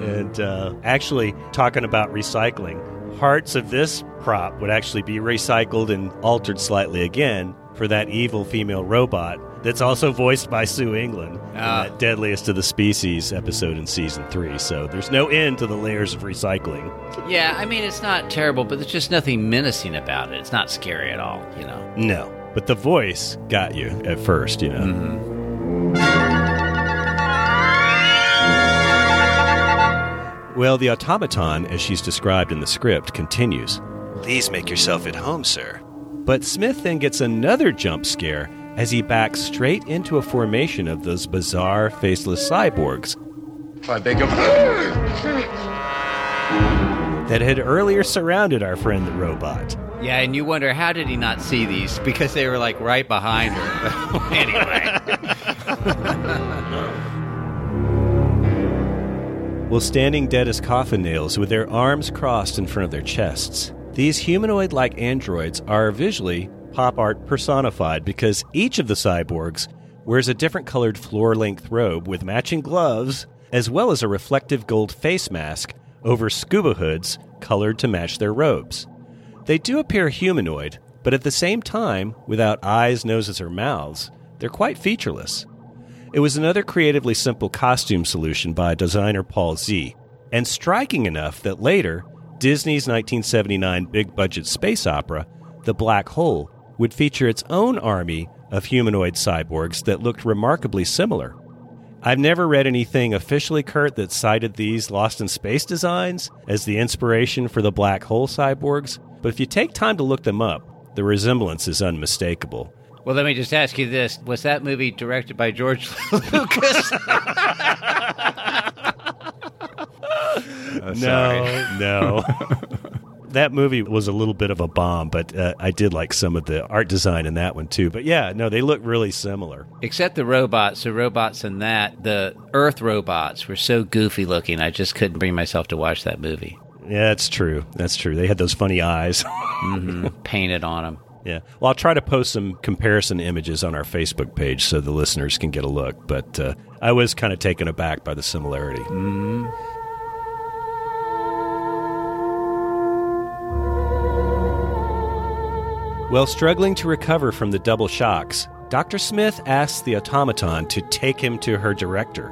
And uh, actually, talking about recycling, parts of this prop would actually be recycled and altered slightly again for that evil female robot that's also voiced by Sue England in Ah. that Deadliest of the Species episode in season three. So there's no end to the layers of recycling. Yeah, I mean, it's not terrible, but there's just nothing menacing about it. It's not scary at all, you know. No, but the voice got you at first, you know. Well, the automaton, as she's described in the script, continues. Please make yourself at home, sir. But Smith then gets another jump scare as he backs straight into a formation of those bizarre, faceless cyborgs I beg your that had earlier surrounded our friend the robot. Yeah, and you wonder how did he not see these because they were like right behind her. anyway, While standing dead as coffin nails with their arms crossed in front of their chests, these humanoid like androids are visually pop art personified because each of the cyborgs wears a different colored floor length robe with matching gloves, as well as a reflective gold face mask over scuba hoods colored to match their robes. They do appear humanoid, but at the same time, without eyes, noses, or mouths, they're quite featureless. It was another creatively simple costume solution by designer Paul Z, and striking enough that later, Disney's 1979 big budget space opera, The Black Hole, would feature its own army of humanoid cyborgs that looked remarkably similar. I've never read anything officially, Kurt, that cited these Lost in Space designs as the inspiration for the Black Hole cyborgs, but if you take time to look them up, the resemblance is unmistakable. well, let me just ask you this: Was that movie directed by George Lucas? Uh, no, no. that movie was a little bit of a bomb, but uh, I did like some of the art design in that one too. But yeah, no, they look really similar. Except the robots, the robots in that, the Earth robots were so goofy looking. I just couldn't bring myself to watch that movie. Yeah, that's true. That's true. They had those funny eyes. hmm Painted on them. Yeah. Well, I'll try to post some comparison images on our Facebook page so the listeners can get a look. But uh, I was kind of taken aback by the similarity. While struggling to recover from the double shocks, Dr. Smith asks the automaton to take him to her director.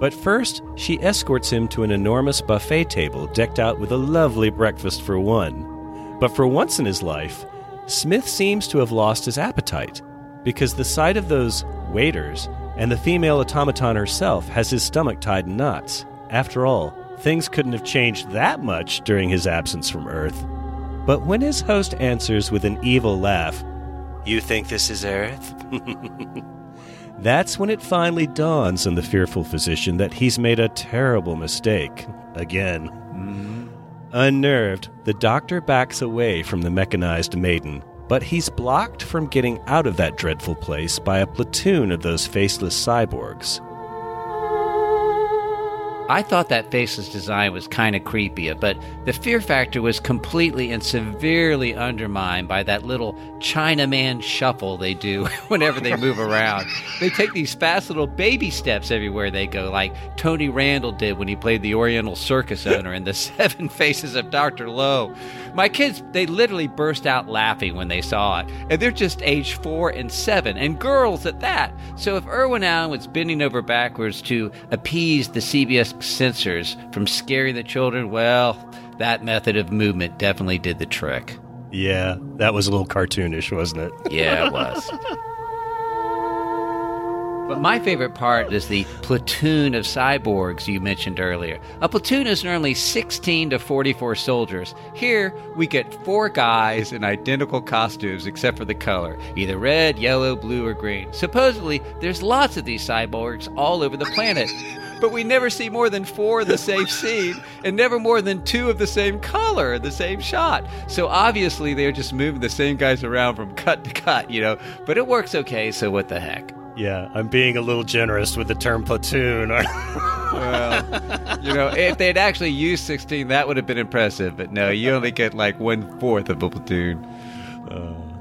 But first, she escorts him to an enormous buffet table decked out with a lovely breakfast for one. But for once in his life, Smith seems to have lost his appetite because the sight of those waiters and the female automaton herself has his stomach tied in knots. After all, things couldn't have changed that much during his absence from Earth. But when his host answers with an evil laugh, You think this is Earth? That's when it finally dawns on the fearful physician that he's made a terrible mistake. Again. Mm-hmm. Unnerved, the doctor backs away from the mechanized maiden, but he's blocked from getting out of that dreadful place by a platoon of those faceless cyborgs. I thought that faceless design was kind of creepy, but the fear factor was completely and severely undermined by that little Chinaman shuffle they do whenever they move around. They take these fast little baby steps everywhere they go, like Tony Randall did when he played the Oriental Circus owner in The Seven Faces of Dr. Lao. My kids, they literally burst out laughing when they saw it, and they're just age four and seven, and girls at that. So if Irwin Allen was bending over backwards to appease the CBS censors from scaring the children, well, that method of movement definitely did the trick. Yeah, that was a little cartoonish, wasn't it? Yeah, it was. But my favorite part is the platoon of cyborgs you mentioned earlier. A platoon is normally 16 to 44 soldiers. Here, we get four guys in identical costumes except for the color either red, yellow, blue, or green. Supposedly, there's lots of these cyborgs all over the planet. But we never see more than four of the same scene and never more than two of the same color in the same shot. So obviously, they're just moving the same guys around from cut to cut, you know. But it works okay, so what the heck? Yeah, I'm being a little generous with the term platoon. well, you know, if they'd actually used 16, that would have been impressive. But no, you only get like one fourth of a platoon. Uh,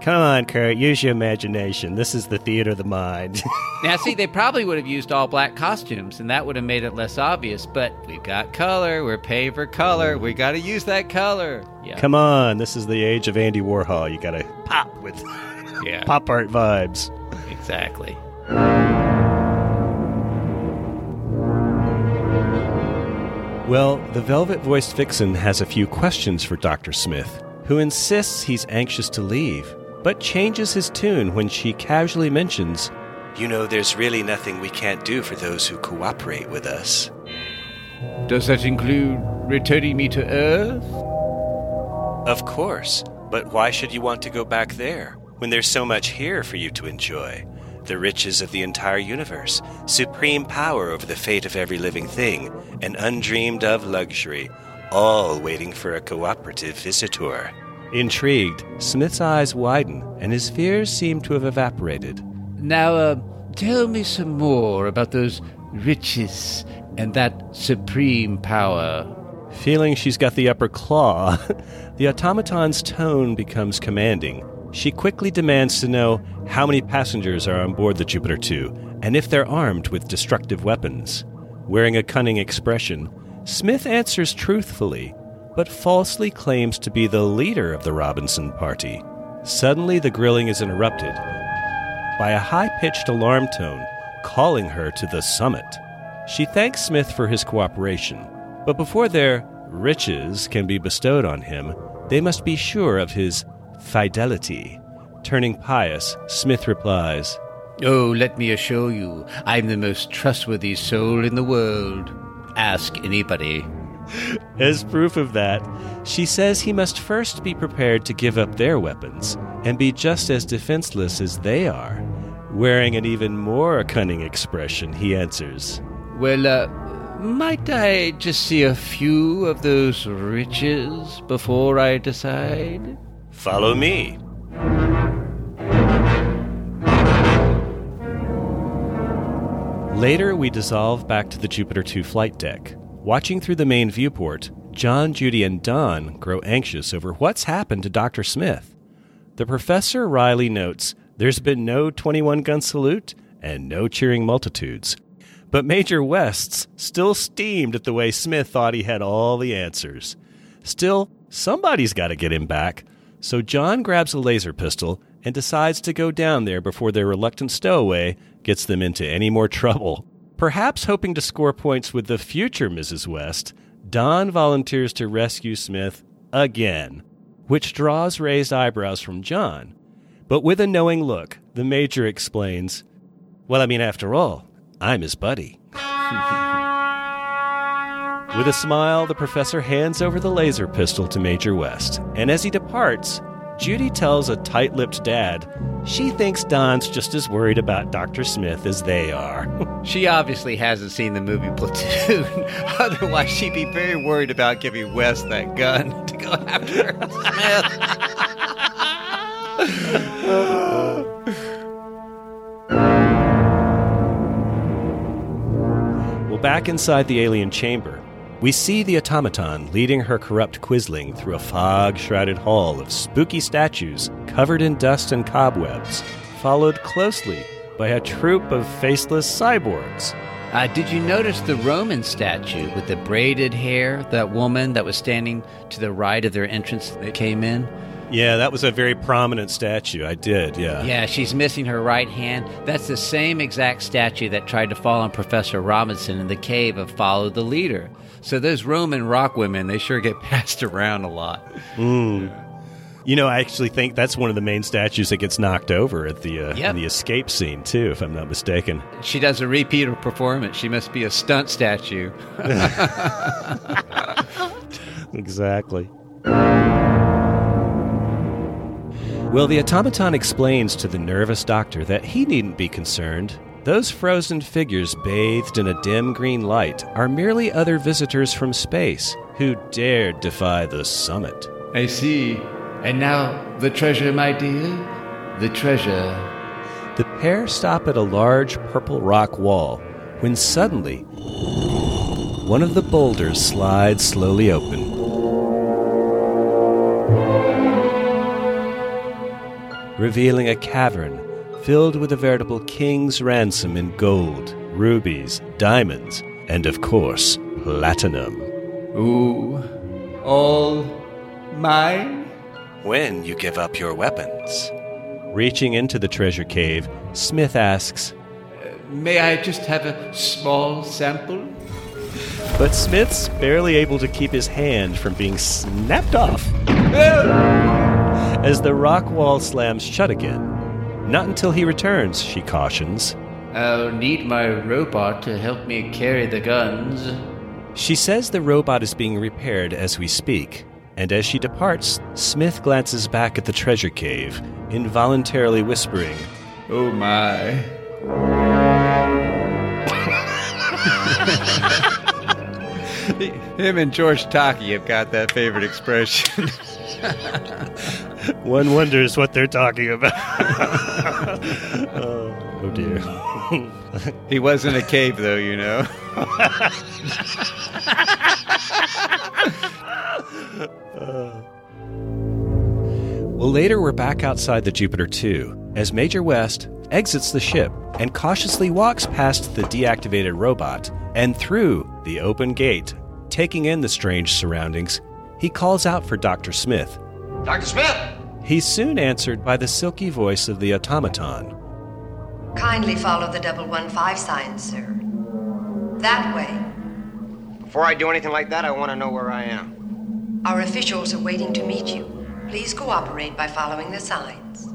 come on, Kurt, use your imagination. This is the theater of the mind. now, see, they probably would have used all black costumes, and that would have made it less obvious. But we've got color. We're paying for color. We got to use that color. Yeah. Come on, this is the age of Andy Warhol. You got to pop with yeah. pop art vibes. Exactly. Well, the velvet voiced vixen has a few questions for Dr. Smith, who insists he's anxious to leave, but changes his tune when she casually mentions, You know, there's really nothing we can't do for those who cooperate with us. Does that include returning me to Earth? Of course, but why should you want to go back there when there's so much here for you to enjoy? the riches of the entire universe, supreme power over the fate of every living thing, an undreamed of luxury, all waiting for a cooperative visitor. Intrigued, Smith's eyes widen, and his fears seem to have evaporated. Now, uh, tell me some more about those riches and that supreme power. Feeling she's got the upper claw, the automaton's tone becomes commanding, she quickly demands to know how many passengers are on board the Jupiter 2 and if they're armed with destructive weapons. Wearing a cunning expression, Smith answers truthfully, but falsely claims to be the leader of the Robinson party. Suddenly, the grilling is interrupted by a high pitched alarm tone calling her to the summit. She thanks Smith for his cooperation, but before their riches can be bestowed on him, they must be sure of his fidelity. Turning pious, Smith replies, Oh, let me assure you, I'm the most trustworthy soul in the world. Ask anybody. As proof of that, she says he must first be prepared to give up their weapons and be just as defenseless as they are. Wearing an even more cunning expression, he answers, Well, uh, might I just see a few of those riches before I decide? Follow me. Later, we dissolve back to the Jupiter 2 flight deck. Watching through the main viewport, John, Judy, and Don grow anxious over what's happened to Dr. Smith. The professor wryly notes there's been no 21 gun salute and no cheering multitudes. But Major West's still steamed at the way Smith thought he had all the answers. Still, somebody's got to get him back, so John grabs a laser pistol and decides to go down there before their reluctant stowaway gets them into any more trouble. Perhaps hoping to score points with the future Mrs. West, Don volunteers to rescue Smith again, which draws raised eyebrows from John. But with a knowing look, the Major explains, Well, I mean, after all, I'm his buddy. With a smile, the professor hands over the laser pistol to Major West, and as he departs, Judy tells a tight lipped dad she thinks Don's just as worried about Dr. Smith as they are. she obviously hasn't seen the movie Platoon. Otherwise, she'd be very worried about giving West that gun to go after Smith. well, back inside the alien chamber, we see the automaton leading her corrupt quisling through a fog shrouded hall of spooky statues covered in dust and cobwebs, followed closely by a troop of faceless cyborgs. Uh, did you notice the Roman statue with the braided hair? That woman that was standing to the right of their entrance that came in? Yeah, that was a very prominent statue. I did, yeah. Yeah, she's missing her right hand. That's the same exact statue that tried to fall on Professor Robinson in the cave of Follow the Leader. So those Roman rock women, they sure get passed around a lot. Mm. You know, I actually think that's one of the main statues that gets knocked over at the uh, Yep. the escape scene too, if I'm not mistaken. She does a repeat of performance. She must be a stunt statue. Exactly. Well, the automaton explains to the nervous doctor that he needn't be concerned. Those frozen figures bathed in a dim green light are merely other visitors from space who dared defy the summit. I see. And now, the treasure, my dear? The treasure. The pair stop at a large purple rock wall when suddenly one of the boulders slides slowly open. Revealing a cavern filled with a veritable king's ransom in gold, rubies, diamonds, and of course, platinum. Ooh, all mine? When you give up your weapons. Reaching into the treasure cave, Smith asks, uh, May I just have a small sample? But Smith's barely able to keep his hand from being snapped off oh! as the rock wall slams shut again. Not until he returns, she cautions. I'll need my robot to help me carry the guns. She says the robot is being repaired as we speak, and as she departs, Smith glances back at the treasure cave, involuntarily whispering, Oh my. Him and George Takei have got that favorite expression. One wonders what they're talking about. oh, oh dear. he was in a cave, though, you know. Well, later we're back outside the Jupiter 2 as Major West exits the ship and cautiously walks past the deactivated robot and through the open gate. Taking in the strange surroundings, he calls out for Dr. Smith. Dr. Smith! He's soon answered by the silky voice of the automaton. Kindly follow the double one five sign, sir. That way. Before I do anything like that, I want to know where I am. Our officials are waiting to meet you. Please cooperate by following the signs.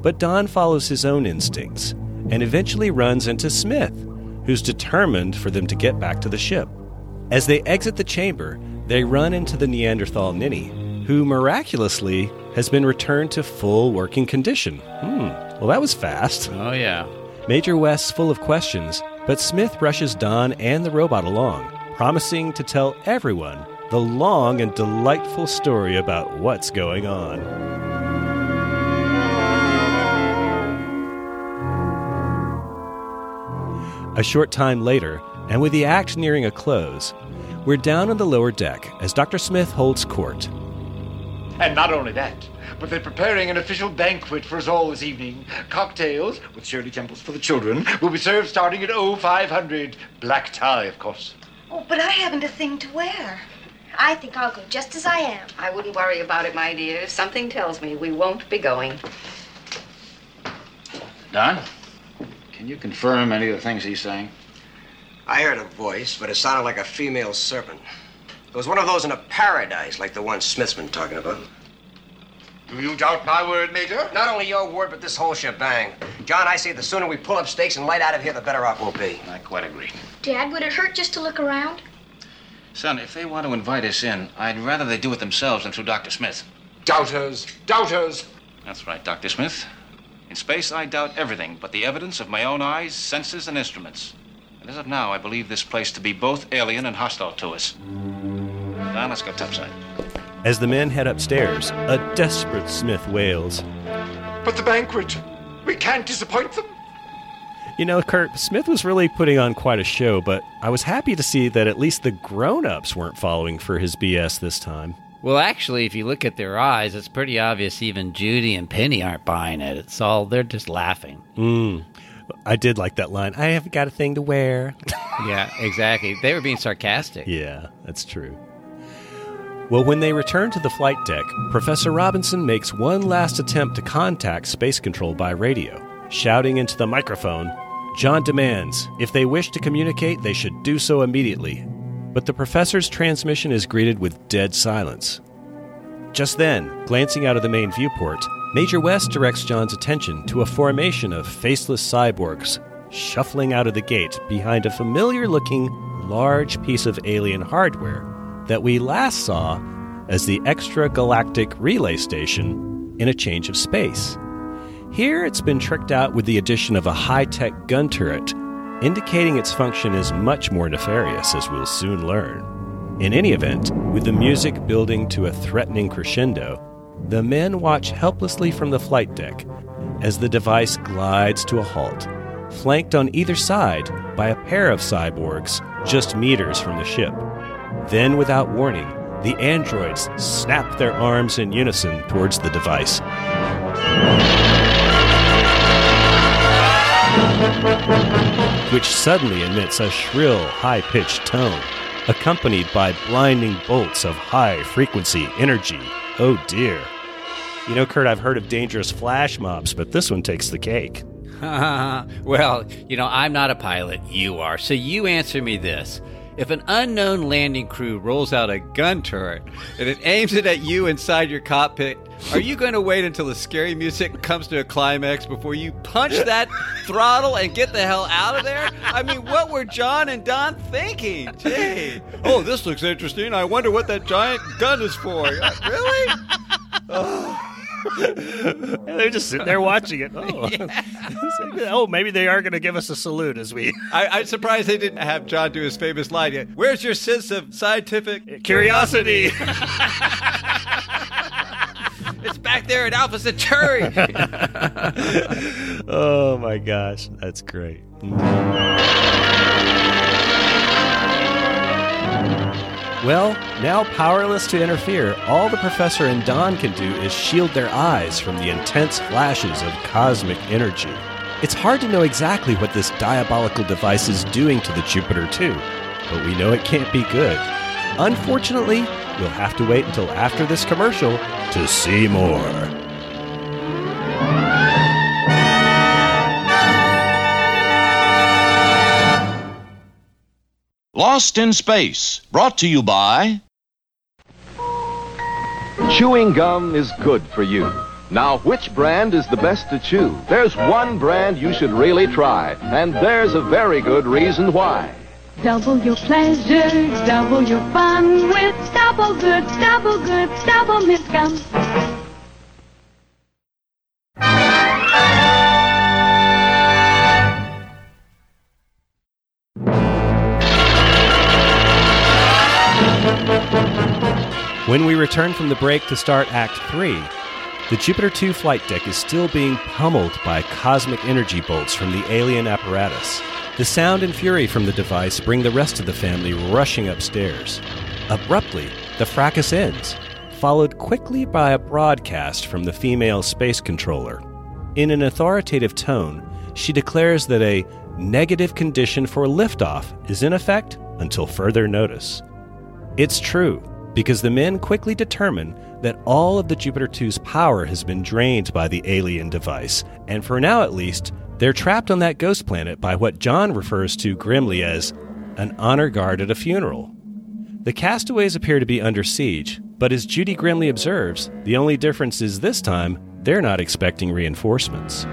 But Don follows his own instincts and eventually runs into Smith, who's determined for them to get back to the ship. As they exit the chamber, they run into the Neanderthal Ninny, who miraculously has been returned to full working condition. Hmm, well, that was fast. Oh, yeah. Major West's full of questions, but Smith rushes Don and the robot along, promising to tell everyone the long and delightful story about what's going on. A short time later, and with the act nearing a close, we're down on the lower deck as Dr. Smith holds court. And not only that, but they're preparing an official banquet for us all this evening. Cocktails, with Shirley Temples for the children, will be served starting at 0500. Black tie, of course. Oh, but I haven't a thing to wear. I think I'll go just as I am. I wouldn't worry about it, my dear. Something tells me we won't be going. Don, can you confirm any of the things he's saying? I heard a voice, but it sounded like a female serpent. It was one of those in a paradise, like the one Smith's been talking about. Do you doubt my word, Major? Not only your word, but this whole shebang. John, I say the sooner we pull up stakes and light out of here, the better off we'll be. I quite agree. Dad, would it hurt just to look around? Son, if they want to invite us in, I'd rather they do it themselves than through Dr. Smith. Doubters, doubters. That's right, Dr. Smith. In space, I doubt everything but the evidence of my own eyes, senses, and instruments. And as of now, I believe this place to be both alien and hostile to us. Now, let's go topside. As the men head upstairs, a desperate Smith wails. But the banquet, we can't disappoint them. You know, Kurt, Smith was really putting on quite a show, but I was happy to see that at least the grown ups weren't following for his BS this time. Well, actually, if you look at their eyes, it's pretty obvious even Judy and Penny aren't buying it. It's all, they're just laughing. Mm. I did like that line. I haven't got a thing to wear. yeah, exactly. They were being sarcastic. Yeah, that's true. Well, when they return to the flight deck, Professor Robinson makes one last attempt to contact Space Control by radio. Shouting into the microphone, John demands if they wish to communicate, they should do so immediately. But the professor's transmission is greeted with dead silence. Just then, glancing out of the main viewport, Major West directs John's attention to a formation of faceless cyborgs shuffling out of the gate behind a familiar looking large piece of alien hardware that we last saw as the extragalactic relay station in a change of space. Here it's been tricked out with the addition of a high tech gun turret, indicating its function is much more nefarious, as we'll soon learn. In any event, with the music building to a threatening crescendo, the men watch helplessly from the flight deck as the device glides to a halt, flanked on either side by a pair of cyborgs just meters from the ship. Then, without warning, the androids snap their arms in unison towards the device. Which suddenly emits a shrill, high pitched tone, accompanied by blinding bolts of high frequency energy. Oh dear. You know, Kurt, I've heard of dangerous flash mobs, but this one takes the cake. well, you know, I'm not a pilot, you are. So you answer me this. If an unknown landing crew rolls out a gun turret and it aims it at you inside your cockpit, are you going to wait until the scary music comes to a climax before you punch that throttle and get the hell out of there? I mean, what were John and Don thinking? Gee. Oh, this looks interesting. I wonder what that giant gun is for. Really? Oh. They're just sitting there watching it. Oh, oh maybe they are going to give us a salute as we. I, am surprised they didn't have John do his famous line yet. Where's your sense of scientific curiosity? it's back there at Alpha Centauri. oh my gosh, that's great. Well, now powerless to interfere, all the professor and Don can do is shield their eyes from the intense flashes of cosmic energy. It's hard to know exactly what this diabolical device is doing to the Jupiter 2, but we know it can't be good. Unfortunately, we'll have to wait until after this commercial to see more. Lost in Space, brought to you by. Chewing gum is good for you. Now, which brand is the best to chew? There's one brand you should really try, and there's a very good reason why. Double your pleasure, double your fun with double good, double good, Doublemint gum. When we return from the break to start Act 3, the Jupiter 2 flight deck is still being pummeled by cosmic energy bolts from the alien apparatus. The sound and fury from the device bring the rest of the family rushing upstairs. Abruptly, the fracas ends, followed quickly by a broadcast from the female space controller. In an authoritative tone, she declares that a negative condition for liftoff is in effect until further notice. It's true because the men quickly determine that all of the Jupiter 2's power has been drained by the alien device, and for now at least, they're trapped on that ghost planet by what John refers to grimly as an honor guard at a funeral. The castaways appear to be under siege, but as Judy grimly observes, the only difference is this time they're not expecting reinforcements.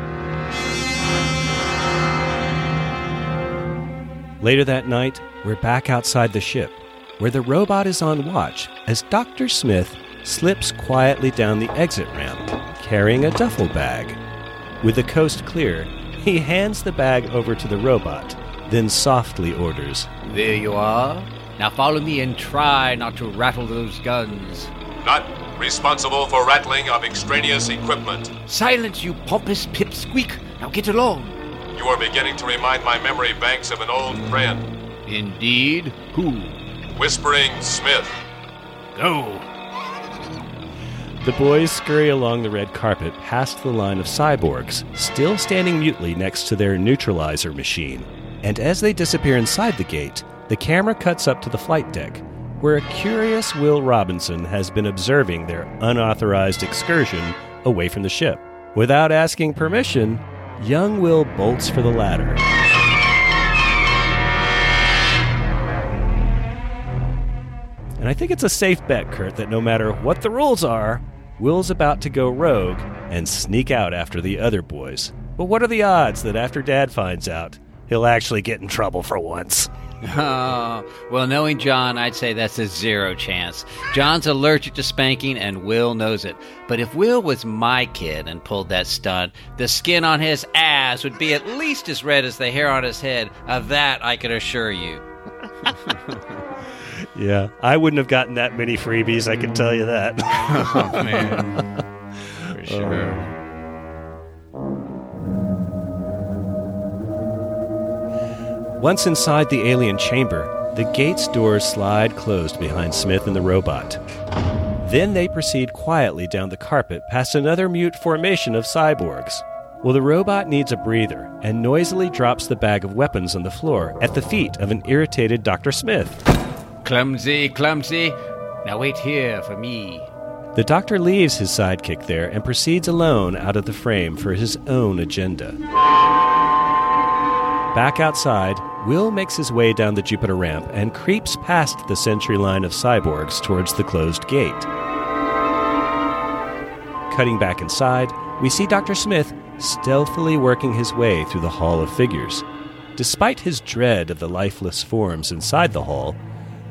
Later that night, we're back outside the ship where the robot is on watch as Dr. Smith slips quietly down the exit ramp, carrying a duffel bag. With the coast clear, he hands the bag over to the robot, then softly orders, There you are. Now follow me and try not to rattle those guns. Not responsible for rattling of extraneous equipment. Silence, you pompous pipsqueak. Now get along. You are beginning to remind my memory banks of an old friend. Indeed? Who? Whispering Smith. Go. The boys scurry along the red carpet past the line of cyborgs, still standing mutely next to their neutralizer machine. And as they disappear inside the gate, the camera cuts up to the flight deck, where a curious Will Robinson has been observing their unauthorized excursion away from the ship. Without asking permission, young Will bolts for the ladder. And I think it's a safe bet, Kurt, that no matter what the rules are, Will's about to go rogue and sneak out after the other boys. But what are the odds that after Dad finds out, he'll actually get in trouble for once? Oh, well, knowing John, I'd say that's a zero chance. John's allergic to spanking, and Will knows it. But if Will was my kid and pulled that stunt, the skin on his ass would be at least as red as the hair on his head. Of that, I can assure you. Yeah, I wouldn't have gotten that many freebies, I can tell you that. oh, man. For oh. sure. Once inside the alien chamber, the gate's doors slide closed behind Smith and the robot. Then they proceed quietly down the carpet past another mute formation of cyborgs. Well, the robot needs a breather and noisily drops the bag of weapons on the floor at the feet of an irritated Dr. Smith. Clumsy, clumsy. Now wait here for me. The doctor leaves his sidekick there and proceeds alone out of the frame for his own agenda. Back outside, Will makes his way down the Jupiter ramp and creeps past the sentry line of cyborgs towards the closed gate. Cutting back inside, we see Dr. Smith stealthily working his way through the Hall of Figures. Despite his dread of the lifeless forms inside the hall,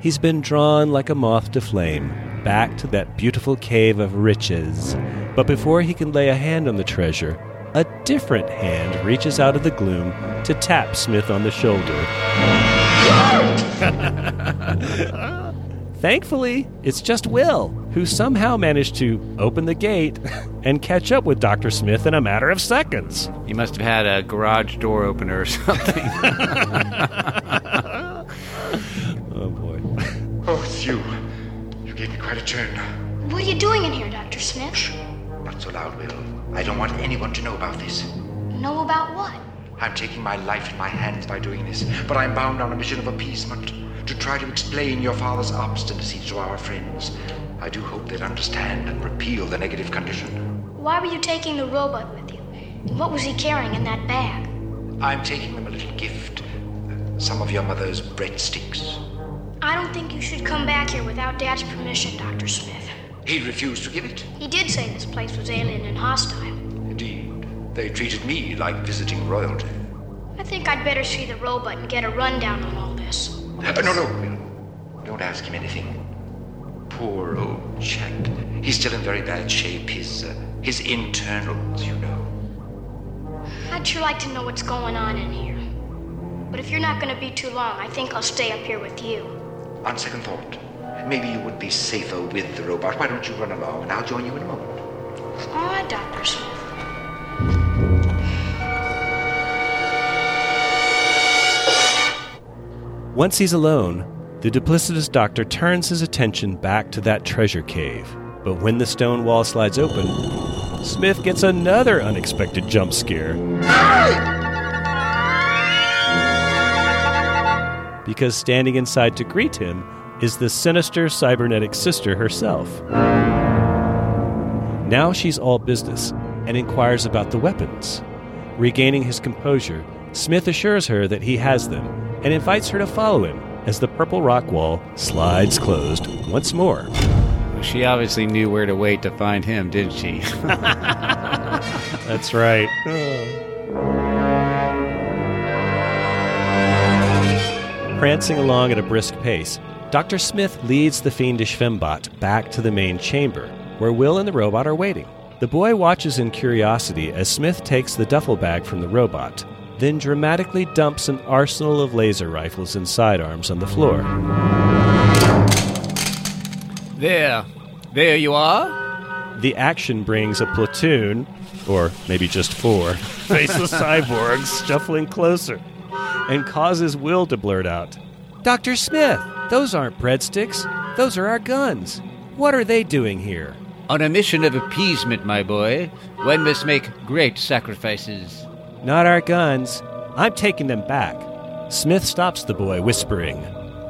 he's been drawn like a moth to flame back to that beautiful cave of riches. But before he can lay a hand on the treasure, a different hand reaches out of the gloom to tap Smith on the shoulder. Thankfully, it's just Will, who somehow managed to open the gate and catch up with Dr. Smith in a matter of seconds. He must have had a garage door opener or something. you. You gave me quite a turn. What are you doing in here, Dr. Smith? Not so loud, Will. I don't want anyone to know about this. Know about what? I'm taking my life in my hands by doing this, but I'm bound on a mission of appeasement to try to explain your father's obstinacy to our friends. I do hope they'd understand and repeal the negative condition. Why were you taking the robot with you? And what was he carrying in that bag? I'm taking them a little gift. Some of your mother's breadsticks. I don't think you should come back here without Dad's permission, Dr. Smith. He refused to give it. He did say this place was alien and hostile. Indeed. They treated me like visiting royalty. I think I'd better see the robot and get a rundown on all this. Uh, no, no, Will. Don't ask him anything. Poor old chap. He's still in very bad shape. His, uh, his internals, you know. I'd sure like to know what's going on in here. But if you're not going to be too long, I think I'll stay up here with you. On second thought, maybe you would be safer with the robot. Why don't you run along and I'll join you in a moment? All right, Dr. Smith. Once he's alone, the duplicitous doctor turns his attention back to that treasure cave. But when the stone wall slides open, Smith gets another unexpected jump scare. Because standing inside to greet him is the sinister cybernetic sister herself. Now she's all business and inquires about the weapons. Regaining his composure, Smith assures her that he has them and invites her to follow him as the purple rock wall slides closed once more. She obviously knew where to wait to find him, didn't she? That's right. Prancing along at a brisk pace, Dr. Smith leads the fiendish fembot back to the main chamber, where Will and the robot are waiting. The boy watches in curiosity as Smith takes the duffel bag from the robot, then dramatically dumps an arsenal of laser rifles and sidearms on the floor. There. There you are. The action brings a platoon, or maybe just four, faceless cyborgs shuffling closer and causes Will to blurt out, Dr. Smith, those aren't breadsticks. Those are our guns. What are they doing here? On a mission of appeasement, my boy, one must make great sacrifices. Not our guns. I'm taking them back. Smith stops the boy, whispering,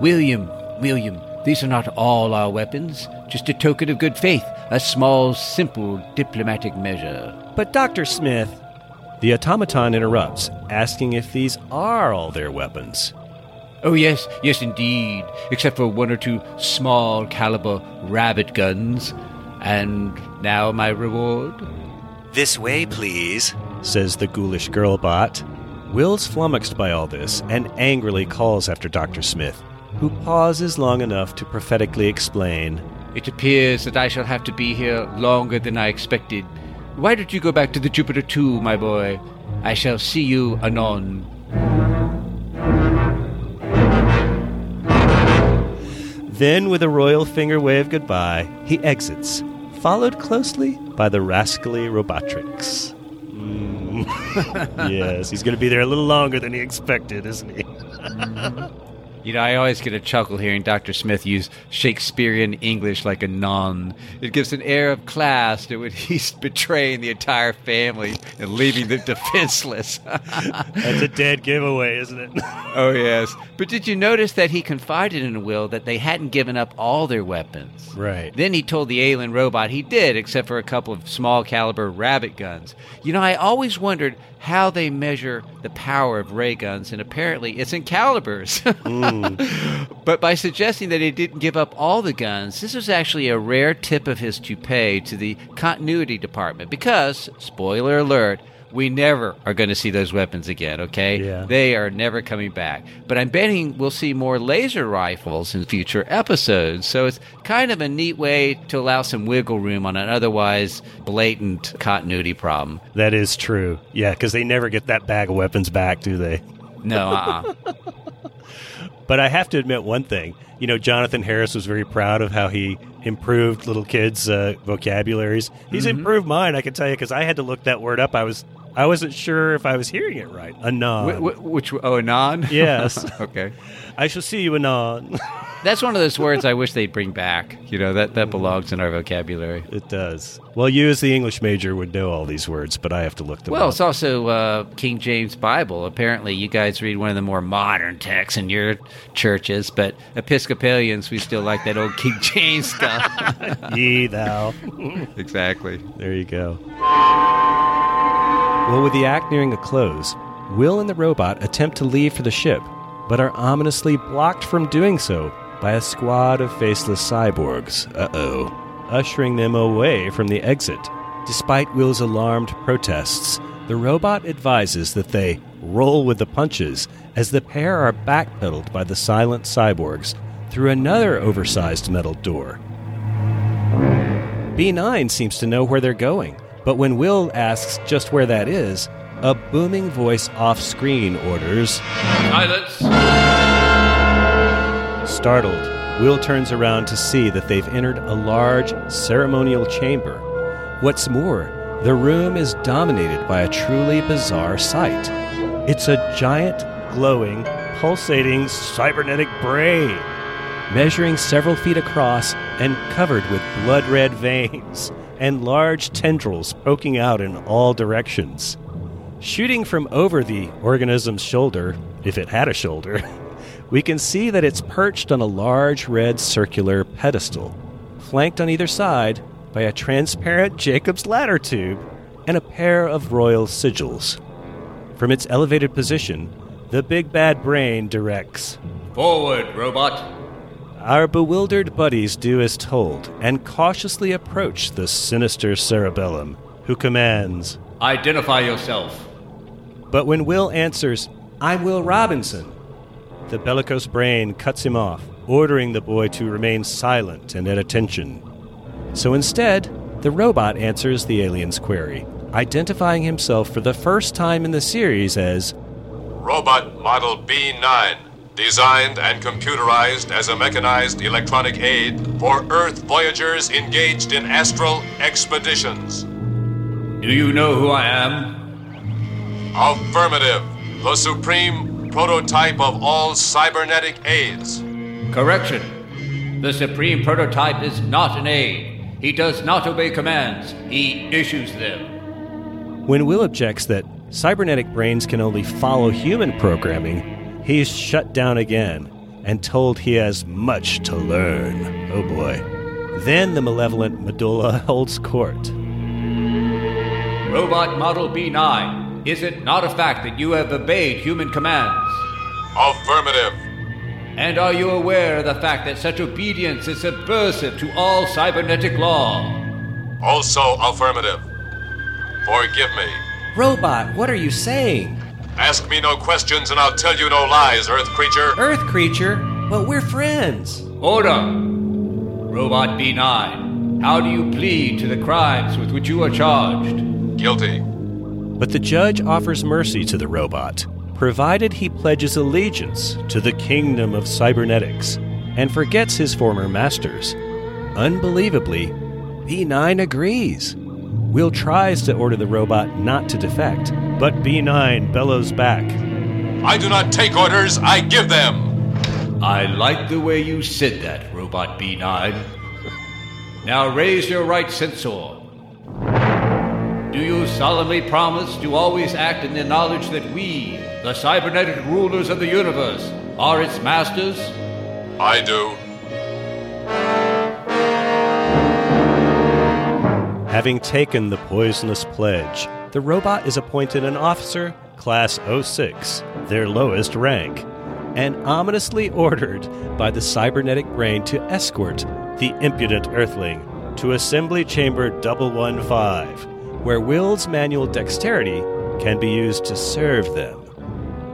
William, William, these are not all our weapons. Just a token of good faith, a small, simple diplomatic measure. But, Dr. Smith. The automaton interrupts, asking if these are all their weapons. Oh, yes, yes, indeed. Except for one or two small caliber rabbit guns. And now my reward? This way, please, says the ghoulish girl bot. Will's flummoxed by all this and angrily calls after Dr. Smith, who pauses long enough to prophetically explain. It appears that I shall have to be here longer than I expected. Why don't you go back to the Jupiter 2, my boy? I shall see you anon. Then, with a royal finger wave goodbye, he exits, followed closely by the rascally Robotrix. Mm. yes, he's going to be there a little longer than he expected, isn't he? You know, I always get a chuckle hearing Dr. Smith use Shakespearean English like a nun. It gives an air of class to when he's betraying the entire family and leaving them defenseless. That's a dead giveaway, isn't it? oh, yes. But did you notice that he confided in Will that they hadn't given up all their weapons? Right. Then he told the alien robot he did, except for a couple of small caliber rabbit guns. You know, I always wondered how they measure the power of ray guns, and apparently it's in calibers. mm. But by suggesting that he didn't give up all the guns, this was actually a rare tip of his toupee to the continuity department because, spoiler alert, we never are going to see those weapons again, okay? Yeah. They are never coming back. But I'm betting we'll see more laser rifles in future episodes. So it's kind of a neat way to allow some wiggle room on an otherwise blatant continuity problem. That is true. Yeah, because they never get that bag of weapons back, do they? No, uh uh But I have to admit one thing. You know, Jonathan Harris was very proud of how he improved little kids' uh, vocabularies. He's Mhm. improved mine, I can tell you, because I had to look that word up. I was I wasn't sure if I was hearing it right. Anon. Wh- wh- which, oh, anon? Yes. okay. I shall see you anon. That's one of those words I wish they'd bring back. You know, that, that belongs in our vocabulary. It does. Well, you as the English major would know all these words, but I have to look them up. Well, up. it's also uh, King James Bible. Apparently, you guys read one of the more modern texts in your churches, but Episcopalians, we still like that old King James stuff. Ye thou. exactly. There you go. Well, with the act nearing a close, Will and the robot attempt to leave for the ship, but are ominously blocked from doing so by a squad of faceless cyborgs. Uh oh. Ushering them away from the exit. Despite Will's alarmed protests, the robot advises that they roll with the punches as the pair are backpedaled by the silent cyborgs through another oversized metal door. B9 seems to know where they're going, but when Will asks just where that is, a booming voice off screen orders Silence! Startled, Will turns around to see that they've entered a large ceremonial chamber. What's more, the room is dominated by a truly bizarre sight. It's a giant, glowing, pulsating cybernetic brain, measuring several feet across and covered with blood red veins and large tendrils poking out in all directions. Shooting from over the organism's shoulder, if it had a shoulder, we can see that it's perched on a large red circular pedestal, flanked on either side by a transparent Jacob's ladder tube and a pair of royal sigils. From its elevated position, the big bad brain directs. Forward, robot. Our bewildered buddies do as told and cautiously approach the sinister cerebellum, who commands. Identify yourself. But when Will answers, I'm Will Robinson, the bellicose brain cuts him off, ordering the boy to remain silent and at attention. So instead, the robot answers the alien's query, identifying himself for the first time in the series as Robot Model B9, designed and computerized as a mechanized electronic aid for Earth voyagers engaged in astral expeditions. Do you know who I am? Affirmative. The supreme prototype of all cybernetic aids. Correction. The supreme prototype is not an aid. He does not obey commands, he issues them. When Will objects that cybernetic brains can only follow human programming, he's shut down again and told he has much to learn. Oh boy. Then the malevolent medulla holds court. Robot Model B9, is it not a fact that you have obeyed human commands? Affirmative. And are you aware of the fact that such obedience is subversive to all cybernetic law? Also affirmative. Forgive me. Robot, what are you saying? Ask me no questions and I'll tell you no lies, Earth creature. Earth creature? But we're friends. Order! Robot B9, how do you plead to the crimes with which you are charged? Guilty. But the judge offers mercy to the robot, provided he pledges allegiance to the kingdom of cybernetics and forgets his former masters. Unbelievably, B9 agrees. Will tries to order the robot not to defect, but B9 bellows back. I do not take orders, I give them. I like the way you said that, Robot B9. Now raise your right sensor. Do you solemnly promise to always act in the knowledge that we, the cybernetic rulers of the universe, are its masters? I do. Having taken the poisonous pledge, the robot is appointed an officer, Class 06, their lowest rank, and ominously ordered by the cybernetic brain to escort the impudent Earthling to Assembly Chamber 115, where Will's manual dexterity can be used to serve them.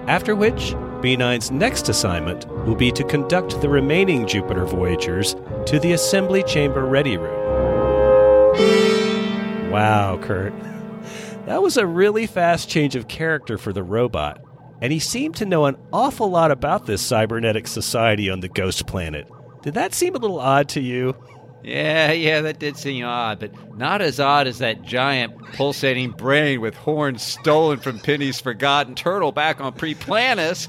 After which, B9's next assignment will be to conduct the remaining Jupiter Voyagers to the Assembly Chamber Ready Room. Wow, Kurt. That was a really fast change of character for the robot, and he seemed to know an awful lot about this cybernetic society on the ghost planet. Did that seem a little odd to you? Yeah, yeah, that did seem odd, but not as odd as that giant pulsating brain with horns stolen from Penny's forgotten turtle back on Priplanus.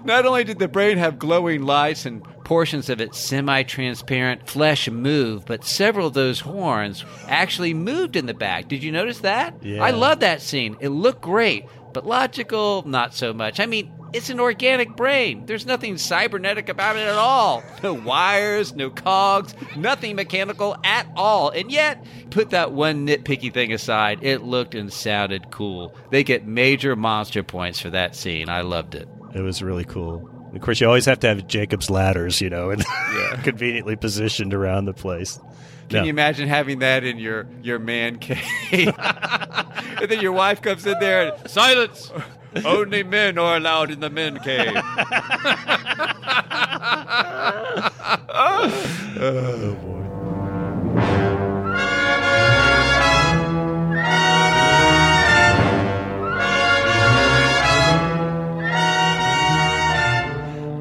not only did the brain have glowing lights and portions of its semi transparent flesh move, but several of those horns actually moved in the back. Did you notice that? Yeah. I love that scene. It looked great, but logical, not so much. I mean, it's an organic brain. There's nothing cybernetic about it at all. No wires, no cogs, nothing mechanical at all. And yet, put that one nitpicky thing aside, it looked and sounded cool. They get major monster points for that scene. I loved it. It was really cool. Of course, you always have to have Jacob's ladders, you know, and conveniently positioned around the place. Can No. you imagine having that in your, your man cave? and then your wife comes in there and silence. Only men are allowed in the men cave. oh boy.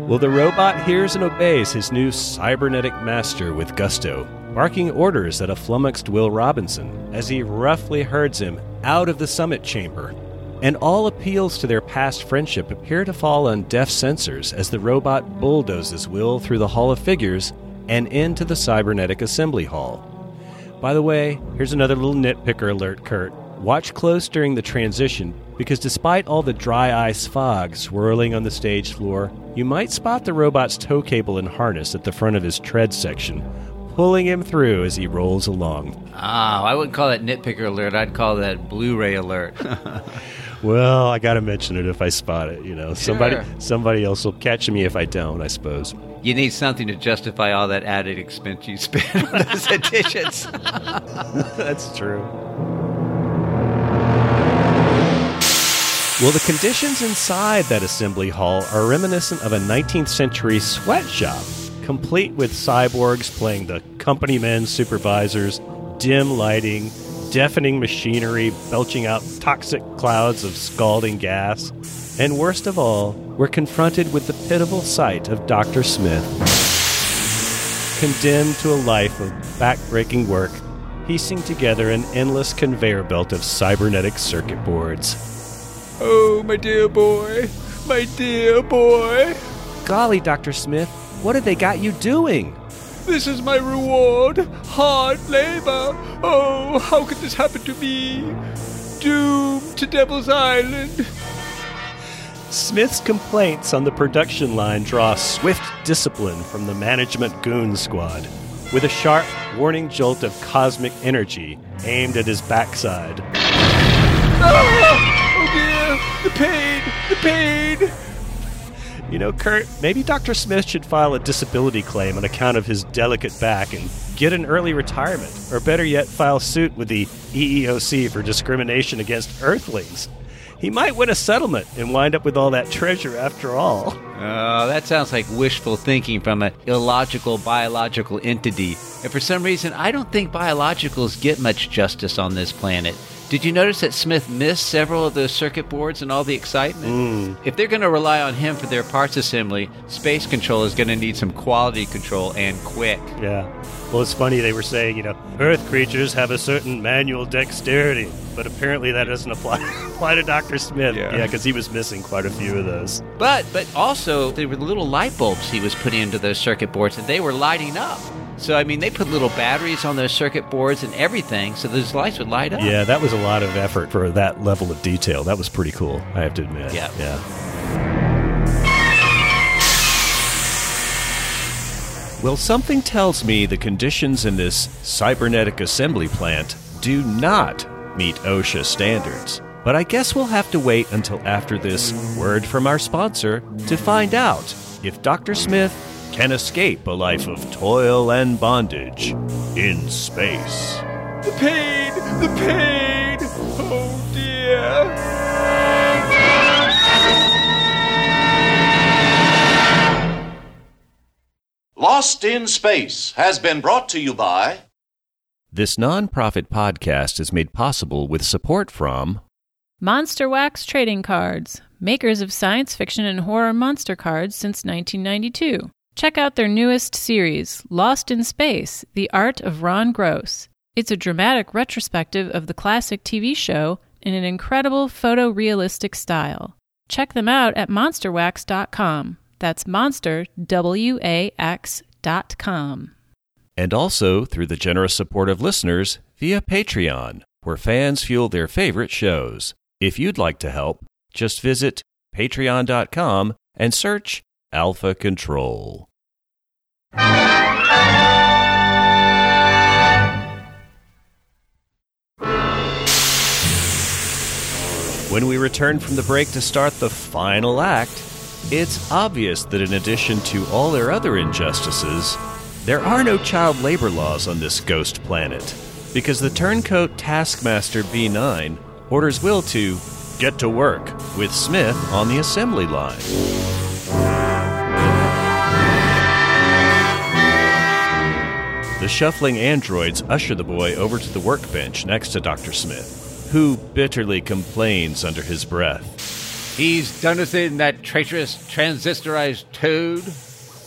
Well, the robot hears and obeys his new cybernetic master with gusto, barking orders at a flummoxed Will Robinson as he roughly herds him out of the summit chamber. And all appeals to their past friendship appear to fall on deaf sensors as the robot bulldozes Will through the Hall of Figures and into the cybernetic assembly hall. By the way, here's another little nitpicker alert, Kurt. Watch close during the transition because despite all the dry ice fog swirling on the stage floor, you might spot the robot's tow cable and harness at the front of his tread section, pulling him through as he rolls along. Oh, I wouldn't call that nitpicker alert. I'd call that Blu-ray alert. Well, I got to mention it if I spot it, you know. Somebody Sure. somebody else will catch me if I don't, I suppose. you need something to justify all that added expense you spent on those additions. That's true. Well, the conditions inside that assembly hall are reminiscent of a 19th century sweatshop, complete with cyborgs playing the company men supervisors, dim lighting, deafening machinery belching out toxic clouds of scalding gas. And worst of all, we're confronted with the pitiful sight of Dr. Smith. Condemned to a life of backbreaking work, piecing together an endless conveyor belt of cybernetic circuit boards. oh, my dear boy. My dear boy. Golly, Dr. Smith, what have they got you doing? This is my reward. Hard labor. Oh, how could this happen to me? Doomed to Devil's Island. Smith's complaints on the production line draw swift discipline from the management goon squad, with a sharp warning jolt of cosmic energy aimed at his backside. Ah! Oh dear, the pain, the pain. You know, Kurt, maybe Dr. Smith should file a disability claim on account of his delicate back and get an early retirement. Or better yet, file suit with the EEOC for discrimination against Earthlings. He might win a settlement and wind up with all that treasure after all. Oh, that sounds like wishful thinking from an illogical biological entity. And for some reason, I don't think biologicals get much justice on this planet. Did you notice that Smith missed several of those circuit boards and all the excitement? Mm. If they're going to rely on him for their parts assembly, Space Control is going to need some quality control and quick. Yeah. Well, it's funny they were saying, you know, Earth creatures have a certain manual dexterity, but apparently that doesn't apply apply to Dr. Smith. Yeah, because he was missing quite a few of those. But but also there were little light bulbs he was putting into those circuit boards and they were lighting up. So I mean they put little batteries on those circuit boards and everything so those lights would light up. Yeah, that was a lot of effort for that level of detail. That was pretty cool, I have to admit. Yeah. Yeah. Well, something tells me the conditions in this cybernetic assembly plant do not meet OSHA standards. But I guess we'll have to wait until after this word from our sponsor to find out if Dr. Smith can escape a life of toil and bondage in space. The pain! The pain! Lost in Space has been brought to you by. This nonprofit podcast is made possible with support from Monster Wax Trading Cards, makers of science fiction and horror monster cards since 1992. Check out their newest series, Lost in Space The Art of Ron Gross. It's a dramatic retrospective of the classic TV show in an incredible photorealistic style. Check them out at monsterwax.com. That's monster, W A X dot com. and also through the generous support of listeners via Patreon, where fans fuel their favorite shows. If you'd like to help, just visit patreon.com and search Alpha Control. When we return from the break to start the final act, it's obvious that in addition to all their other injustices, there are no child labor laws on this ghost planet, because the turncoat Taskmaster B9 orders Will to get to work with Smith on the assembly line. The shuffling androids usher the boy over to the workbench next to Dr. Smith, who bitterly complains under his breath. He's done in that traitorous transistorized toad.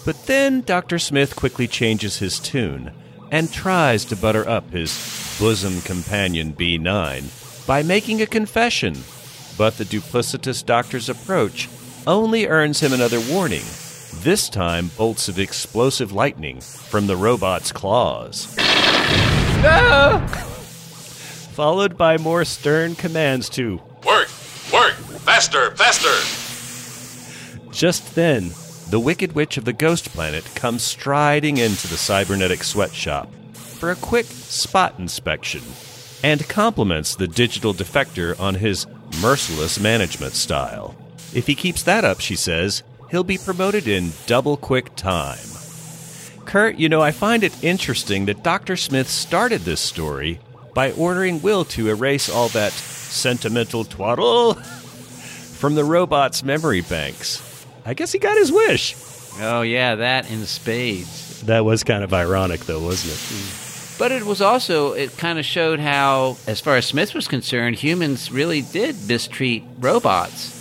But then Dr. Smith quickly changes his tune and tries to butter up his bosom companion B9 by making a confession. But the duplicitous doctor's approach only earns him another warning, this time bolts of explosive lightning from the robot's claws. No! Followed by more stern commands to Work! Work! Faster! Faster! Just then, the Wicked Witch of the Ghost Planet comes striding into the cybernetic sweatshop for a quick spot inspection and compliments the digital defector on his merciless management style. If he keeps that up, she says, he'll be promoted in double quick time. Kurt, you know, I find it interesting that Dr. Smith started this story by ordering Will to erase all that sentimental twaddle from the robot's memory banks. I guess he got his wish. Oh yeah, that in spades. That was kind of ironic, though, wasn't it? Hmm. But it was also it kind of showed how, as far as Smith was concerned, humans really did mistreat robots.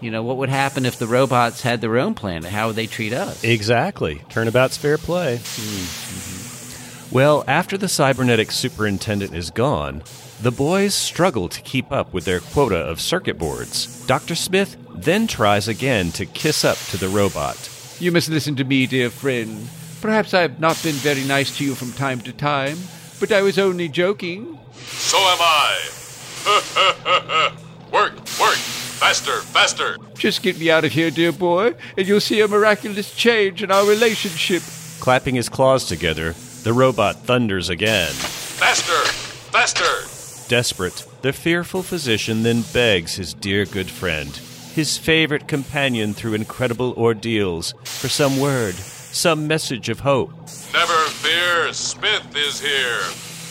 You know, what would happen if the robots had their own planet? How would they treat us? Exactly. Turnabout's fair play. Hmm, hmm. Well, after the cybernetic superintendent is gone, the boys struggle to keep up with their quota of circuit boards. Dr. Smith then tries again to kiss up to the robot. You must listen to me, dear friend. Perhaps I've not been very nice to you from time to time, but I was only joking. So am I. work! Work! Faster! Faster! Just get me out of here, dear boy, and you'll see a miraculous change in our relationship. Clapping his claws together, the robot thunders again. Faster! Faster! Desperate, the fearful physician then begs his dear good friend, his favorite companion through incredible ordeals, for some word, some message of hope. Never fear, Smith is here.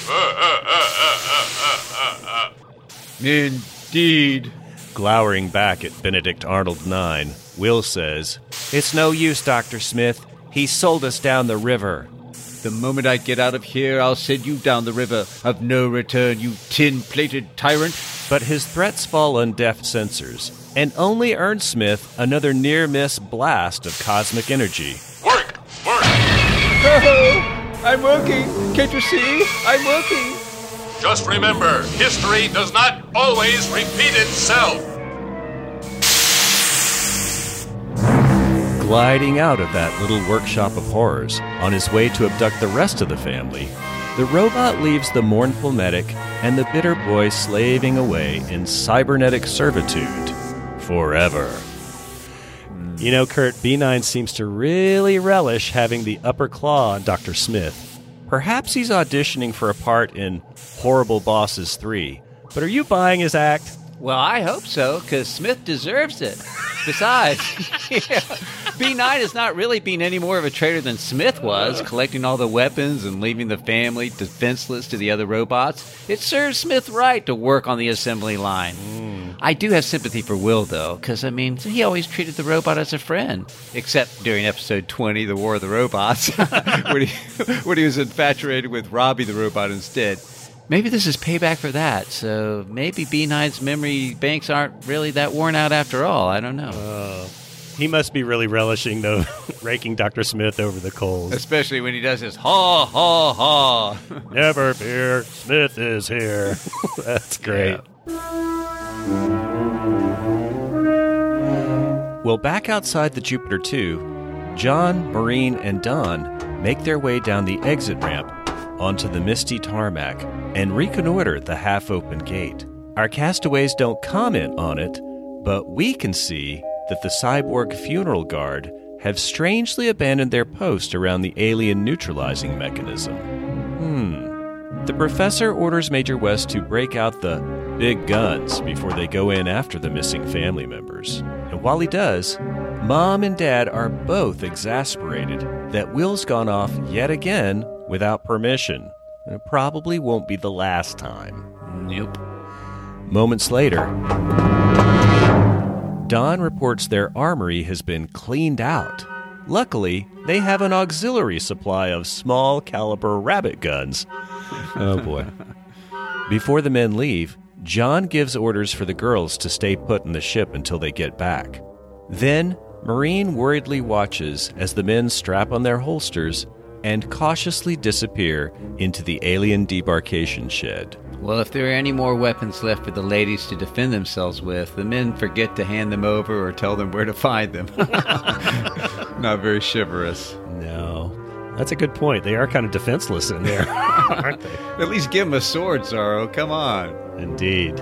Indeed. Glowering back at Benedict Arnold 9, Will says, It's no use, Dr. Smith. He sold us down the river. The moment I get out of here, I'll send you down the river of no return, you tin plated tyrant. But his threats fall on deaf sensors and only earn Smith another near miss blast of cosmic energy. Work! Work! I'm working. Can't you see? I'm working. Just remember, history does not always repeat itself. Gliding out of that little workshop of horrors on his way to abduct the rest of the family, the robot leaves the mournful medic and the bitter boy slaving away in cybernetic servitude forever. You know, Kurt, B9 seems to really relish having the upper claw on Dr. Smith. Perhaps he's auditioning for a part in Horrible Bosses 3. But are you buying his act? Well, I hope so, because Smith deserves it. Besides, yeah, B9 has not really been any more of a traitor than Smith was, collecting all the weapons and leaving the family defenseless to the other robots. It serves Smith right to work on the assembly line. Hmm. I do have sympathy for Will, though, because, I mean, he always treated the robot as a friend, except during episode 20, The War of the Robots, when, he, when he was infatuated with Robbie the robot instead. Maybe this is payback for that. So maybe B9's memory banks aren't really that worn out after all. I don't know. Uh, he must be really relishing, though, raking Dr. Smith over the coals. Especially when he does his ha, ha, ha. Never fear, Smith is here. That's great. Well, back outside the Jupiter 2, John, Maureen, and Don make their way down the exit ramp onto the misty tarmac and reconnoiter the half open gate. Our castaways don't comment on it, but we can see that the cyborg funeral guard have strangely abandoned their post around the alien neutralizing mechanism. Hmm. The professor orders Major West to break out the big guns before they go in after the missing family members. And while he does, Mom and Dad are both exasperated that Will's gone off yet again without permission. And it probably won't be the last time. Nope. Moments later, Don reports their armory has been cleaned out. Luckily, they have an auxiliary supply of small caliber rabbit guns. Oh boy. Before the men leave, John gives orders for the girls to stay put in the ship until they get back. Then, Maureen worriedly watches as the men strap on their holsters and cautiously disappear into the alien debarkation shed. Well, if there are any more weapons left for the ladies to defend themselves with, the men forget to hand them over or tell them where to find them. Not very chivalrous. No. That's a good point. They are kind of defenseless in there, aren't they? At least give them a sword, Zorro. Come on. Indeed.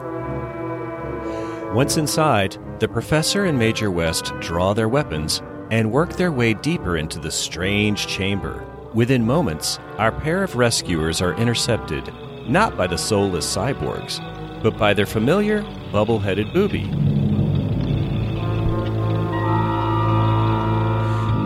Once inside, the professor and Major West draw their weapons and work their way deeper into the strange chamber. Within moments, our pair of rescuers are intercepted not by the soulless cyborgs, but by their familiar bubble headed booby.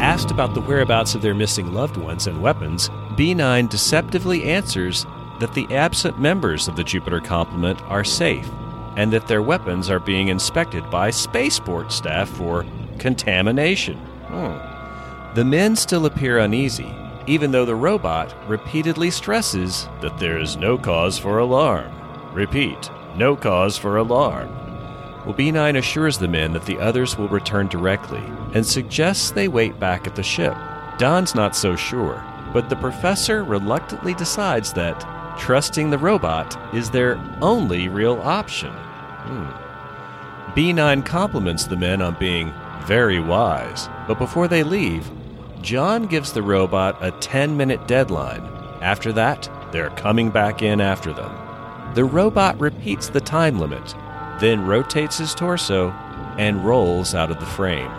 Asked about the whereabouts of their missing loved ones and weapons, B9 deceptively answers that the absent members of the Jupiter complement are safe and that their weapons are being inspected by spaceport staff for contamination. Hmm. The men still appear uneasy, even though the robot repeatedly stresses that there is no cause for alarm. Repeat, no cause for alarm. Well, B9 assures the men that the others will return directly and suggests they wait back at the ship. Don's not so sure, but the professor reluctantly decides that trusting the robot is their only real option. Hmm. B9 compliments the men on being very wise, but before they leave, John gives the robot a 10 minute deadline. After that, they're coming back in after them. The robot repeats the time limit, then rotates his torso and rolls out of the frame.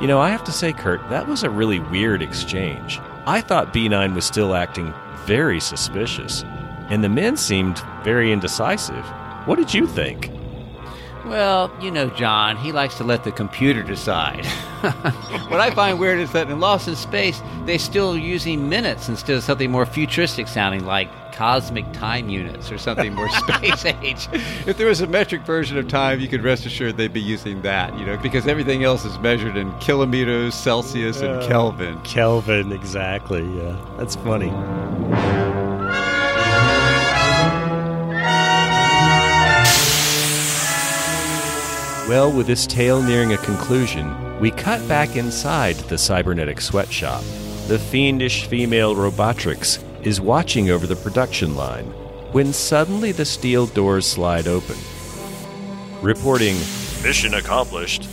You know, I have to say, Kurt, that was a really weird exchange. I thought B9 was still acting very suspicious, and the men seemed very indecisive. What did you think? Well, you know, John, he likes to let the computer decide. what I find weird is that in Lost in Space, they're still using minutes instead of something more futuristic sounding like cosmic time units or something more space age. If there was a metric version of time, you could rest assured they'd be using that, you know, because everything else is measured in kilometers, Celsius, and Uh, Kelvin. Kelvin, exactly. Yeah, that's funny. Well, with this tale nearing a conclusion, we cut back inside the cybernetic sweatshop. The fiendish female Robotrix is watching over the production line when suddenly the steel doors slide open. Reporting, Mission accomplished.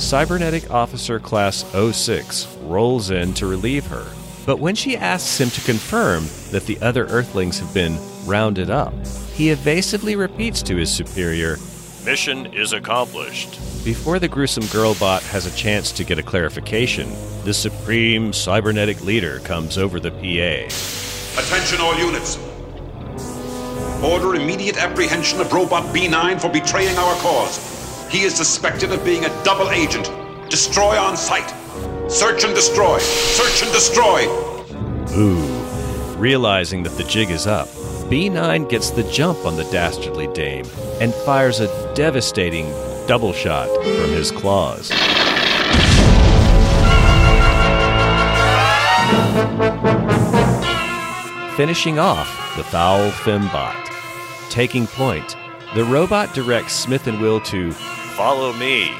Cybernetic Officer Class 06 rolls in to relieve her. But when she asks him to confirm that the other Earthlings have been rounded up, he evasively repeats to his superior, Mission is accomplished. Before the gruesome girlbot has a chance to get a clarification, the supreme cybernetic leader comes over the PA. Attention all units. Order immediate apprehension of Robot B9 for betraying our cause. He is suspected of being a double agent. Destroy on sight. Search and destroy. Search and destroy. Ooh. Realizing that the jig is up, B9 gets the jump on the dastardly dame and fires a devastating double shot from his claws. Finishing off the foul fembot. Taking point, the robot directs Smith and Will to follow me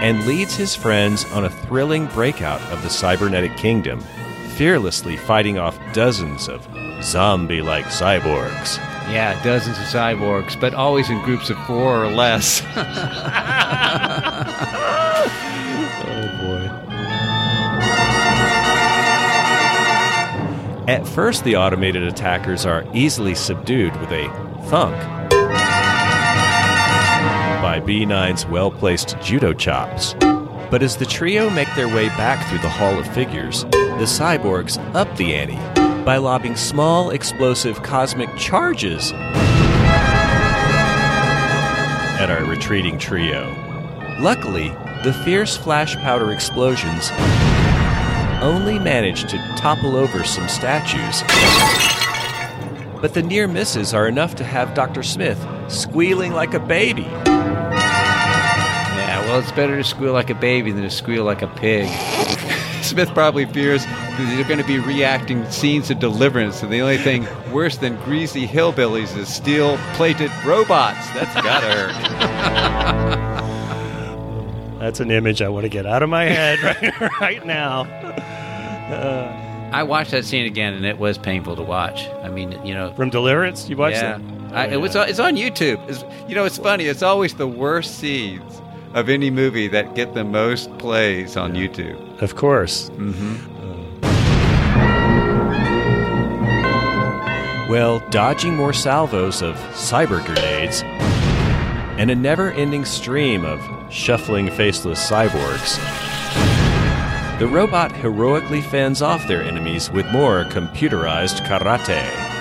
and leads his friends on a thrilling breakout of the cybernetic kingdom, fearlessly fighting off dozens of zombie like cyborgs. Yeah, dozens of cyborgs, but always in groups of four or less. oh boy. At first, the automated attackers are easily subdued with a thunk by B9's well placed judo chops. But as the trio make their way back through the Hall of Figures, the cyborgs up the ante by lobbing small explosive cosmic charges at our retreating trio. Luckily, the fierce flash powder explosions only managed to topple over some statues. But the near misses are enough to have Dr. Smith squealing like a baby. Yeah, well, it's better to squeal like a baby than to squeal like a pig. Smith probably fears that they're going to be reacting scenes of deliverance, and the only thing worse than greasy hillbillies is steel-plated robots. That's gotta hurt. That's an image I want to get out of my head right, right now. Uh, I watched that scene again, and it was painful to watch. I mean, you know, from Deliverance, you watched yeah. that? I, it was. It's on YouTube. It's, you know, it's funny. It's always the worst scenes of any movie that get the most plays on YouTube. Of course. Mm-hmm. Well, dodging more salvos of cyber grenades and a never ending stream of shuffling faceless cyborgs, the robot heroically fends off their enemies with more computerized karate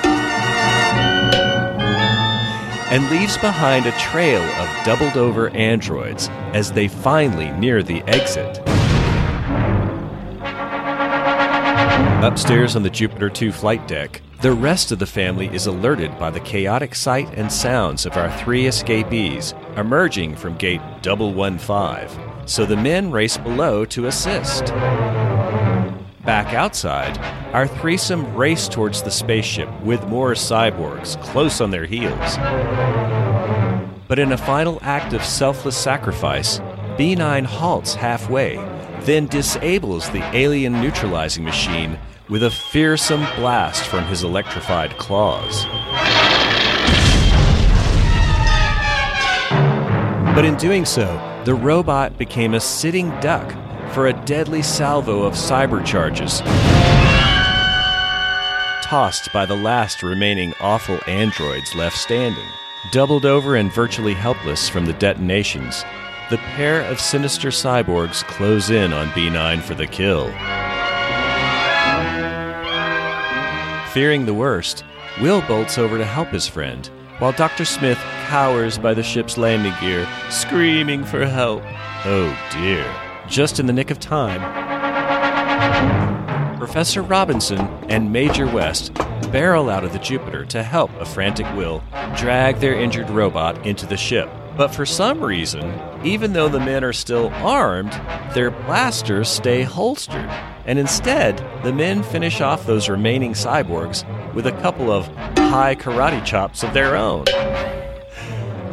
and leaves behind a trail of doubled over androids as they finally near the exit. Upstairs on the Jupiter 2 flight deck, the rest of the family is alerted by the chaotic sight and sounds of our three escapees emerging from gate 115, so the men race below to assist. Back outside, our threesome race towards the spaceship with more cyborgs close on their heels. But in a final act of selfless sacrifice, B9 halts halfway, then disables the alien neutralizing machine with a fearsome blast from his electrified claws. But in doing so, the robot became a sitting duck for a deadly salvo of cyber charges. Tossed by the last remaining awful androids left standing. Doubled over and virtually helpless from the detonations, the pair of sinister cyborgs close in on B9 for the kill. Fearing the worst, Will bolts over to help his friend, while Dr. Smith cowers by the ship's landing gear, screaming for help. Oh dear. Just in the nick of time, Professor Robinson and Major West barrel out of the Jupiter to help a frantic Will drag their injured robot into the ship. But for some reason, even though the men are still armed, their blasters stay holstered. And instead, the men finish off those remaining cyborgs with a couple of high karate chops of their own.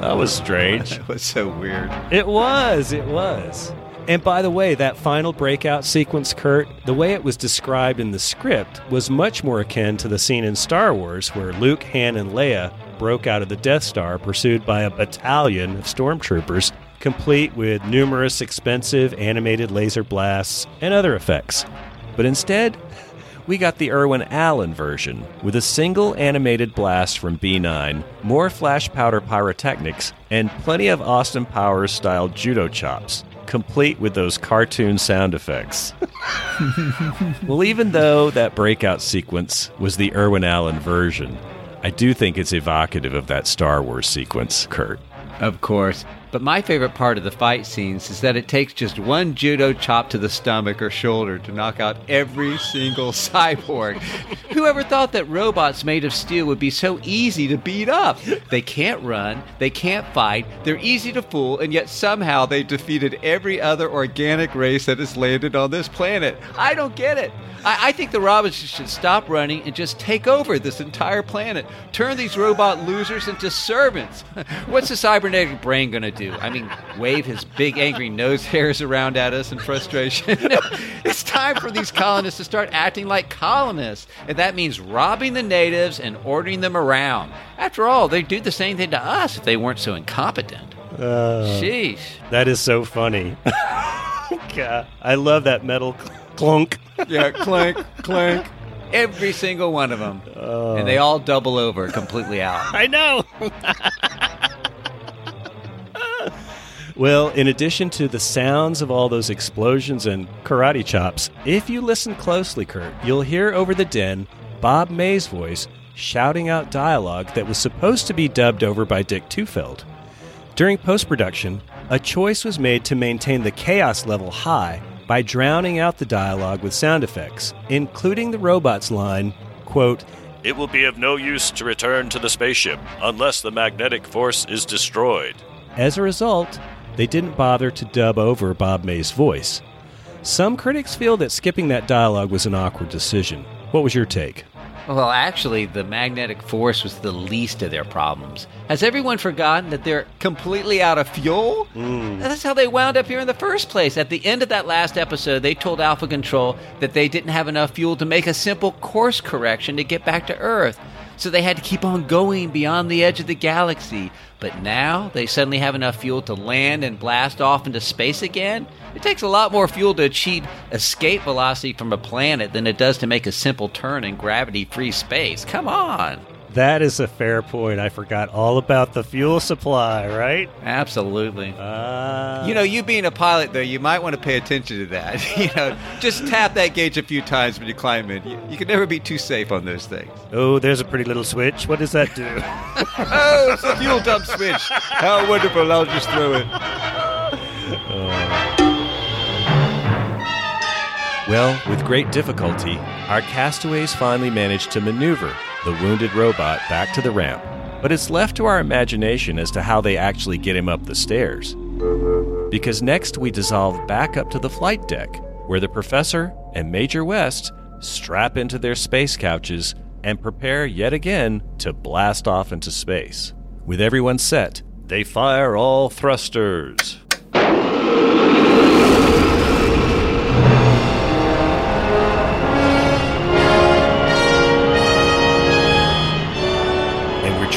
That was strange. that was so weird. It was, it was. And by the way, that final breakout sequence, Kurt, the way it was described in the script was much more akin to the scene in Star Wars where Luke, Han, and Leia broke out of the Death Star pursued by a battalion of stormtroopers, complete with numerous expensive animated laser blasts and other effects. But instead, we got the Irwin Allen version with a single animated blast from B9, more flash powder pyrotechnics, and plenty of Austin Powers style judo chops complete with those cartoon sound effects. well, even though that breakout sequence was the Irwin Allen version, I do think it's evocative of that Star Wars sequence, Kurt. Of course. But my favorite part of the fight scenes is that it takes just one judo chop to the stomach or shoulder to knock out every single cyborg. Whoever thought that robots made of steel would be so easy to beat up? They can't run, they can't fight, they're easy to fool, and yet somehow they've defeated every other organic race that has landed on this planet. I don't get it. I, I think the robots should stop running and just take over this entire planet. Turn these robot losers into servants. What's the cybernetic brain going to do? I mean, wave his big angry nose hairs around at us in frustration. no, it's time for these colonists to start acting like colonists. And that means robbing the natives and ordering them around. After all, they'd do the same thing to us if they weren't so incompetent. Uh, Sheesh. That is so funny. God, I love that metal clunk. Yeah, clank, clank. Every single one of them. Oh. And they all double over completely out. I know. Well, in addition to the sounds of all those explosions and karate chops, if you listen closely, Kurt, you'll hear over the din Bob May's voice shouting out dialogue that was supposed to be dubbed over by Dick Tufeld. During post production, a choice was made to maintain the chaos level high by drowning out the dialogue with sound effects, including the robot's line, quote, It will be of no use to return to the spaceship unless the magnetic force is destroyed. As a result, they didn't bother to dub over Bob May's voice. Some critics feel that skipping that dialogue was an awkward decision. What was your take? Well, actually, the magnetic force was the least of their problems. Has everyone forgotten that they're completely out of fuel? Mm. That's how they wound up here in the first place. At the end of that last episode, they told Alpha Control that they didn't have enough fuel to make a simple course correction to get back to Earth. So they had to keep on going beyond the edge of the galaxy. But now they suddenly have enough fuel to land and blast off into space again? It takes a lot more fuel to achieve escape velocity from a planet than it does to make a simple turn in gravity free space. Come on. That is a fair point. I forgot all about the fuel supply, right? Absolutely. Uh, You know, you being a pilot, though, you might want to pay attention to that. you know, just tap that gauge a few times when you climb in. You, you can never be too safe on those things. oh, there's a pretty little switch. What does that do? oh, it's a fuel dump switch. How wonderful. I'll just throw it. Well, with great difficulty, our castaways finally managed to maneuver the wounded robot back to the ramp, but it's left to our imagination as to how they actually get him up the stairs. Because next we dissolve back up to the flight deck, where the professor and Major West strap into their space couches and prepare yet again to blast off into space. With everyone set, they fire all thrusters.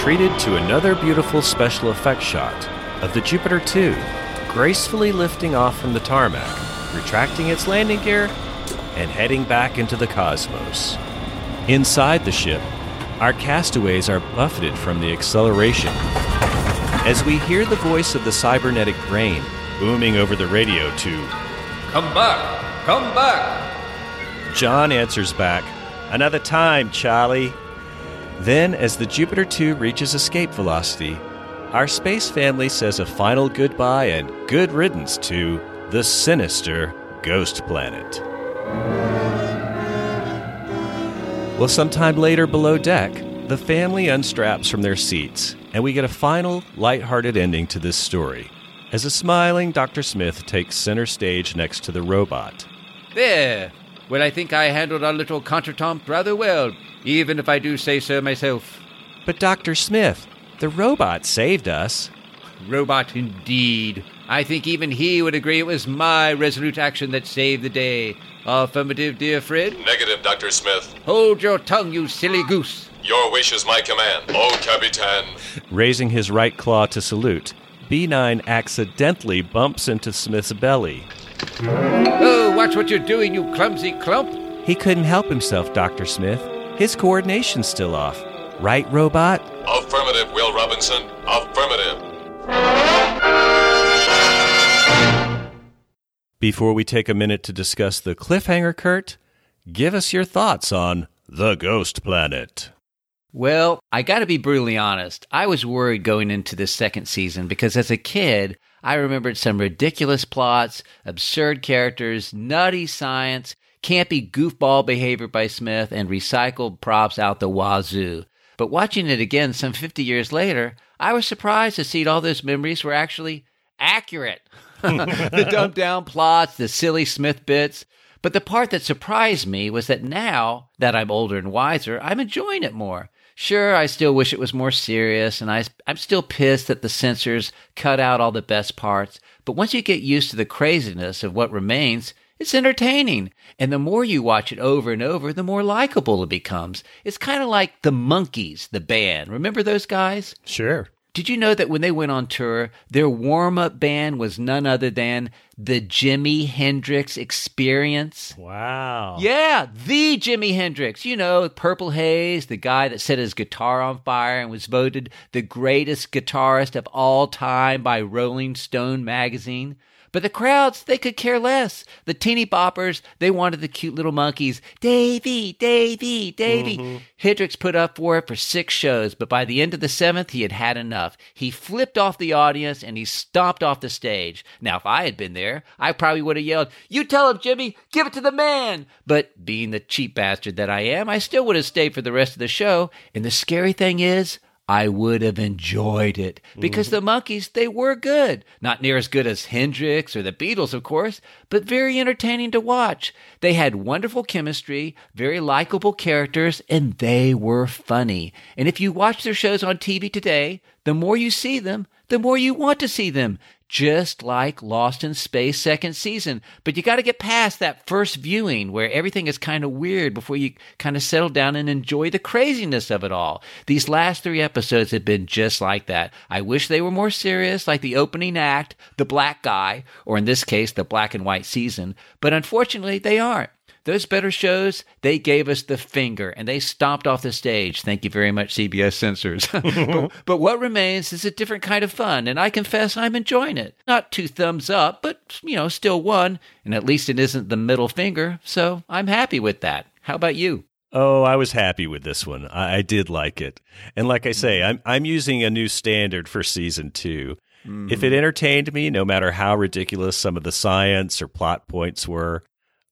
Treated to another beautiful special effects shot of the Jupiter 2 gracefully lifting off from the tarmac, retracting its landing gear, and heading back into the cosmos. Inside the ship, our castaways are buffeted from the acceleration as we hear the voice of the cybernetic brain booming over the radio to Come back! Come back! John answers back, Another time, Charlie. Then, as the Jupiter 2 reaches escape velocity, our space family says a final goodbye and good riddance to the sinister Ghost Planet. Well, sometime later below deck, the family unstraps from their seats, and we get a final, light-hearted ending to this story as a smiling Dr. Smith takes center stage next to the robot. There. Well, I think I handled our little contretemps rather well, even if I do say so myself. But, Dr. Smith, the robot saved us. Robot indeed. I think even he would agree it was my resolute action that saved the day. Affirmative, dear Fred? Negative, Dr. Smith. Hold your tongue, you silly goose. Your wish is my command. Oh, Capitan. Raising his right claw to salute, B9 accidentally bumps into Smith's belly. Oh, watch what you're doing, you clumsy clump. He couldn't help himself, Dr. Smith. His coordination's still off. Right, robot? Affirmative, Will Robinson. Affirmative. Before we take a minute to discuss the cliffhanger, Kurt, give us your thoughts on The Ghost Planet. Well, I got to be brutally honest. I was worried going into this second season because as a kid, I remembered some ridiculous plots, absurd characters, nutty science, campy goofball behavior by Smith, and recycled props out the wazoo. But watching it again some 50 years later, I was surprised to see all those memories were actually accurate. the dumbed down plots, the silly Smith bits. But the part that surprised me was that now that I'm older and wiser, I'm enjoying it more. Sure, I still wish it was more serious, and I, I'm still pissed that the censors cut out all the best parts. But once you get used to the craziness of what remains, it's entertaining. And the more you watch it over and over, the more likable it becomes. It's kind of like the Monkees, the band. Remember those guys? Sure. Did you know that when they went on tour, their warm up band was none other than the Jimi Hendrix Experience? Wow. Yeah, the Jimi Hendrix. You know, Purple Haze, the guy that set his guitar on fire and was voted the greatest guitarist of all time by Rolling Stone magazine. But the crowds, they could care less. The teeny boppers, they wanted the cute little monkeys. Davy, Davy, Davy. Mm-hmm. Hendrix put up for it for six shows, but by the end of the seventh, he had had enough. He flipped off the audience and he stomped off the stage. Now, if I had been there, I probably would have yelled, You tell him, Jimi, give it to the man. But being the cheap bastard that I am, I still would have stayed for the rest of the show. And the scary thing is, I would have enjoyed it because the Monkees, they were good. Not near as good as Hendrix or the Beatles, of course, but very entertaining to watch. They had wonderful chemistry, very likable characters, and they were funny. And if you watch their shows on TV today, the more you see them, the more you want to see them. Just like Lost in Space second season. But you got to get past that first viewing where everything is kind of weird before you kind of settle down and enjoy the craziness of it all. These last three episodes have been just like that. I wish they were more serious, like the opening act, the black guy, or in this case, the black and white season. But unfortunately, they aren't. Those better shows, they gave us the finger and they stomped off the stage. Thank you very much, CBS censors. but, but what remains is a different kind of fun, and I confess I'm enjoying it. Not two thumbs up, but, you know, still one, and at least it isn't the middle finger, so I'm happy with that. How about you? Oh, I was happy with this one. I, I did like it. And like I say, I'm I'm using a new standard for season 2. If it hmm. entertained me, no matter how ridiculous some of the science or plot points were,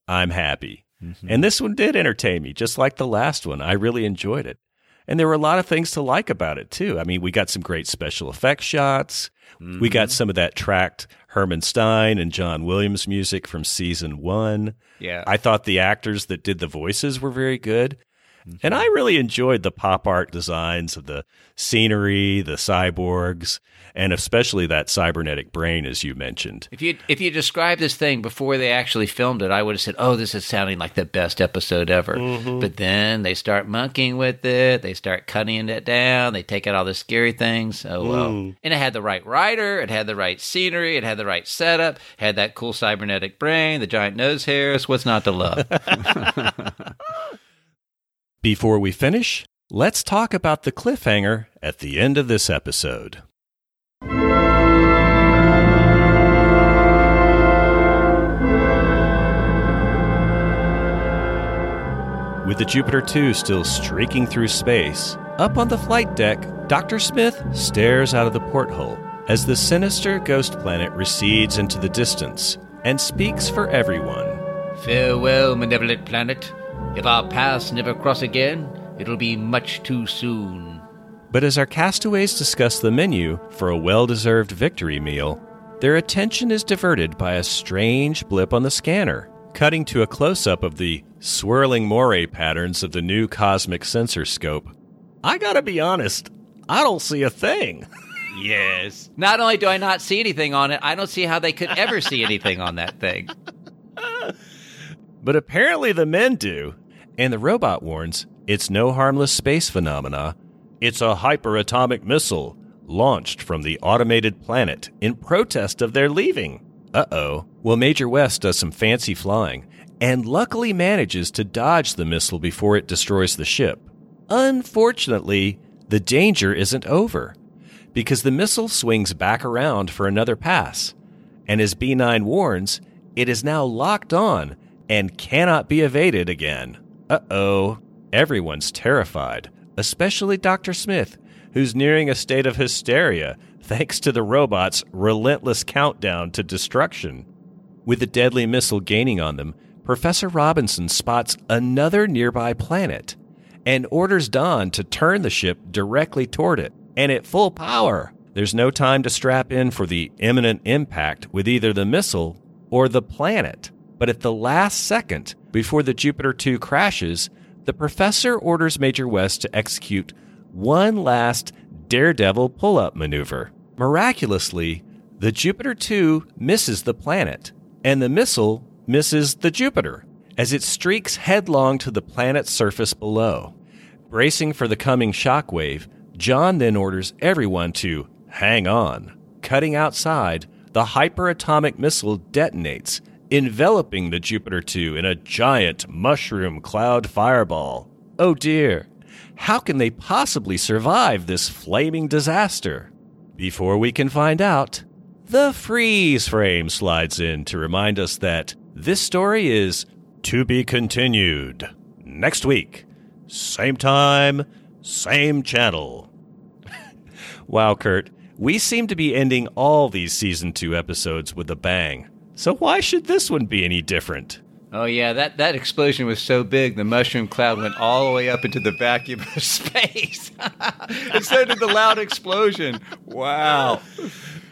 I'm happy. Mm-hmm. And this one did entertain me, just like the last one. I really enjoyed it. And there were a lot of things to like about it, too. I mean, we got some great special effect shots. We got mm-hmm. some of that tracked Herman Stein and John Williams music from season one. Yeah. I thought the actors that did the voices were very good. And mm-hmm. I really enjoyed the pop art designs of the scenery, the cyborgs, and especially that cybernetic brain, as you mentioned. If you if you described this thing before they actually filmed it, I would have said, "Oh, this is sounding like the best episode ever." Mhm. But then they start monkeying with it. They start cutting it down. They take out all the scary things. Oh well. Mm. And it had the right writer. It had the right scenery. It had the right setup. Had that cool cybernetic brain. The giant nose hairs. What's not to love? Before we finish, let's talk about the cliffhanger at the end of this episode. With the Jupiter 2 still streaking through space, Up on the flight deck, Dr. Smith stares out of the porthole as the sinister ghost planet recedes into the distance and speaks for everyone. Farewell, malevolent planet. If our paths never cross again, it'll be much too soon. But as our castaways discuss the menu for a well deserved victory meal, their attention is diverted by a strange blip on the scanner, cutting to a close up of the swirling moire patterns of the new cosmic sensor scope. I gotta be honest, I don't see a thing. Yes. Not only do I not see anything on it, I don't see how they could ever see anything on that thing. But apparently the men do. And the robot warns it's no harmless space phenomena. It's a hyperatomic missile launched from the automated planet in protest of their leaving. Uh oh. Well, Major West does some fancy flying and luckily manages to dodge the missile before it destroys the ship. Unfortunately, the danger isn't over because the missile swings back around for another pass. And as B9 warns, it is now locked on and cannot be evaded again. Uh oh. Everyone's terrified, especially Dr. Smith, who's nearing a state of hysteria thanks to the robot's relentless countdown to destruction. With the deadly missile gaining on them, Professor Robinson spots another nearby planet and orders Don to turn the ship directly toward it and at full power. There's no time to strap in for the imminent impact with either the missile or the planet. But at the last second, before the Jupiter 2 crashes, the professor orders Major West to execute one last daredevil pull up maneuver. Miraculously, the Jupiter 2 misses the planet, and the missile misses the Jupiter as it streaks headlong to the planet's surface below. Bracing for the coming shockwave, John then orders everyone to hang on. Cutting outside, the hyperatomic missile detonates, enveloping the Jupiter 2 in a giant mushroom cloud fireball. Oh dear, how can they possibly survive this flaming disaster? Before we can find out, the freeze frame slides in to remind us that this story is to be continued next week. Same time, same channel. wow, Kurt, we seem to be ending all these season two episodes with a bang. So why should this one be any different? Oh yeah, that, that explosion was so big the mushroom cloud went all the way up into the vacuum of space. and so did the loud explosion. Wow.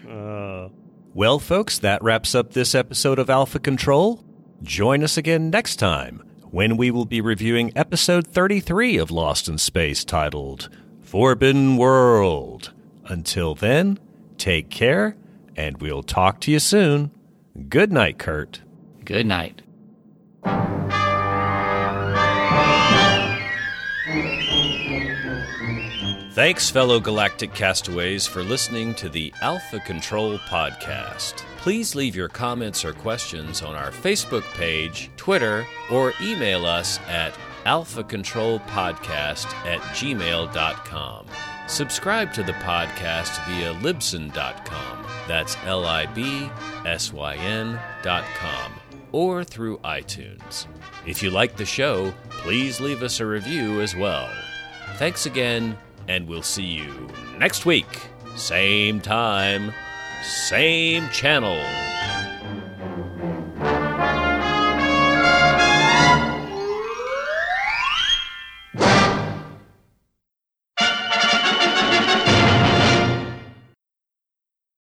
Uh, well, folks, that wraps up this episode of Alpha Control. Join us again next time when we will be reviewing episode 33 of Lost in Space titled Forbidden World. Until then, take care, and we'll talk to you soon. Good night, Kurt. Good night. Thanks, fellow galactic castaways, for listening to the Alpha Control Podcast. Please leave your comments or questions on our Facebook page, Twitter, or email us at alphacontrolpodcast at gmail.com. Subscribe to the podcast via libsyn.com. That's L I B S Y N.com. Or through iTunes. If you like the show, please leave us a review as well. Thanks again, and we'll see you next week. Same time, same channel.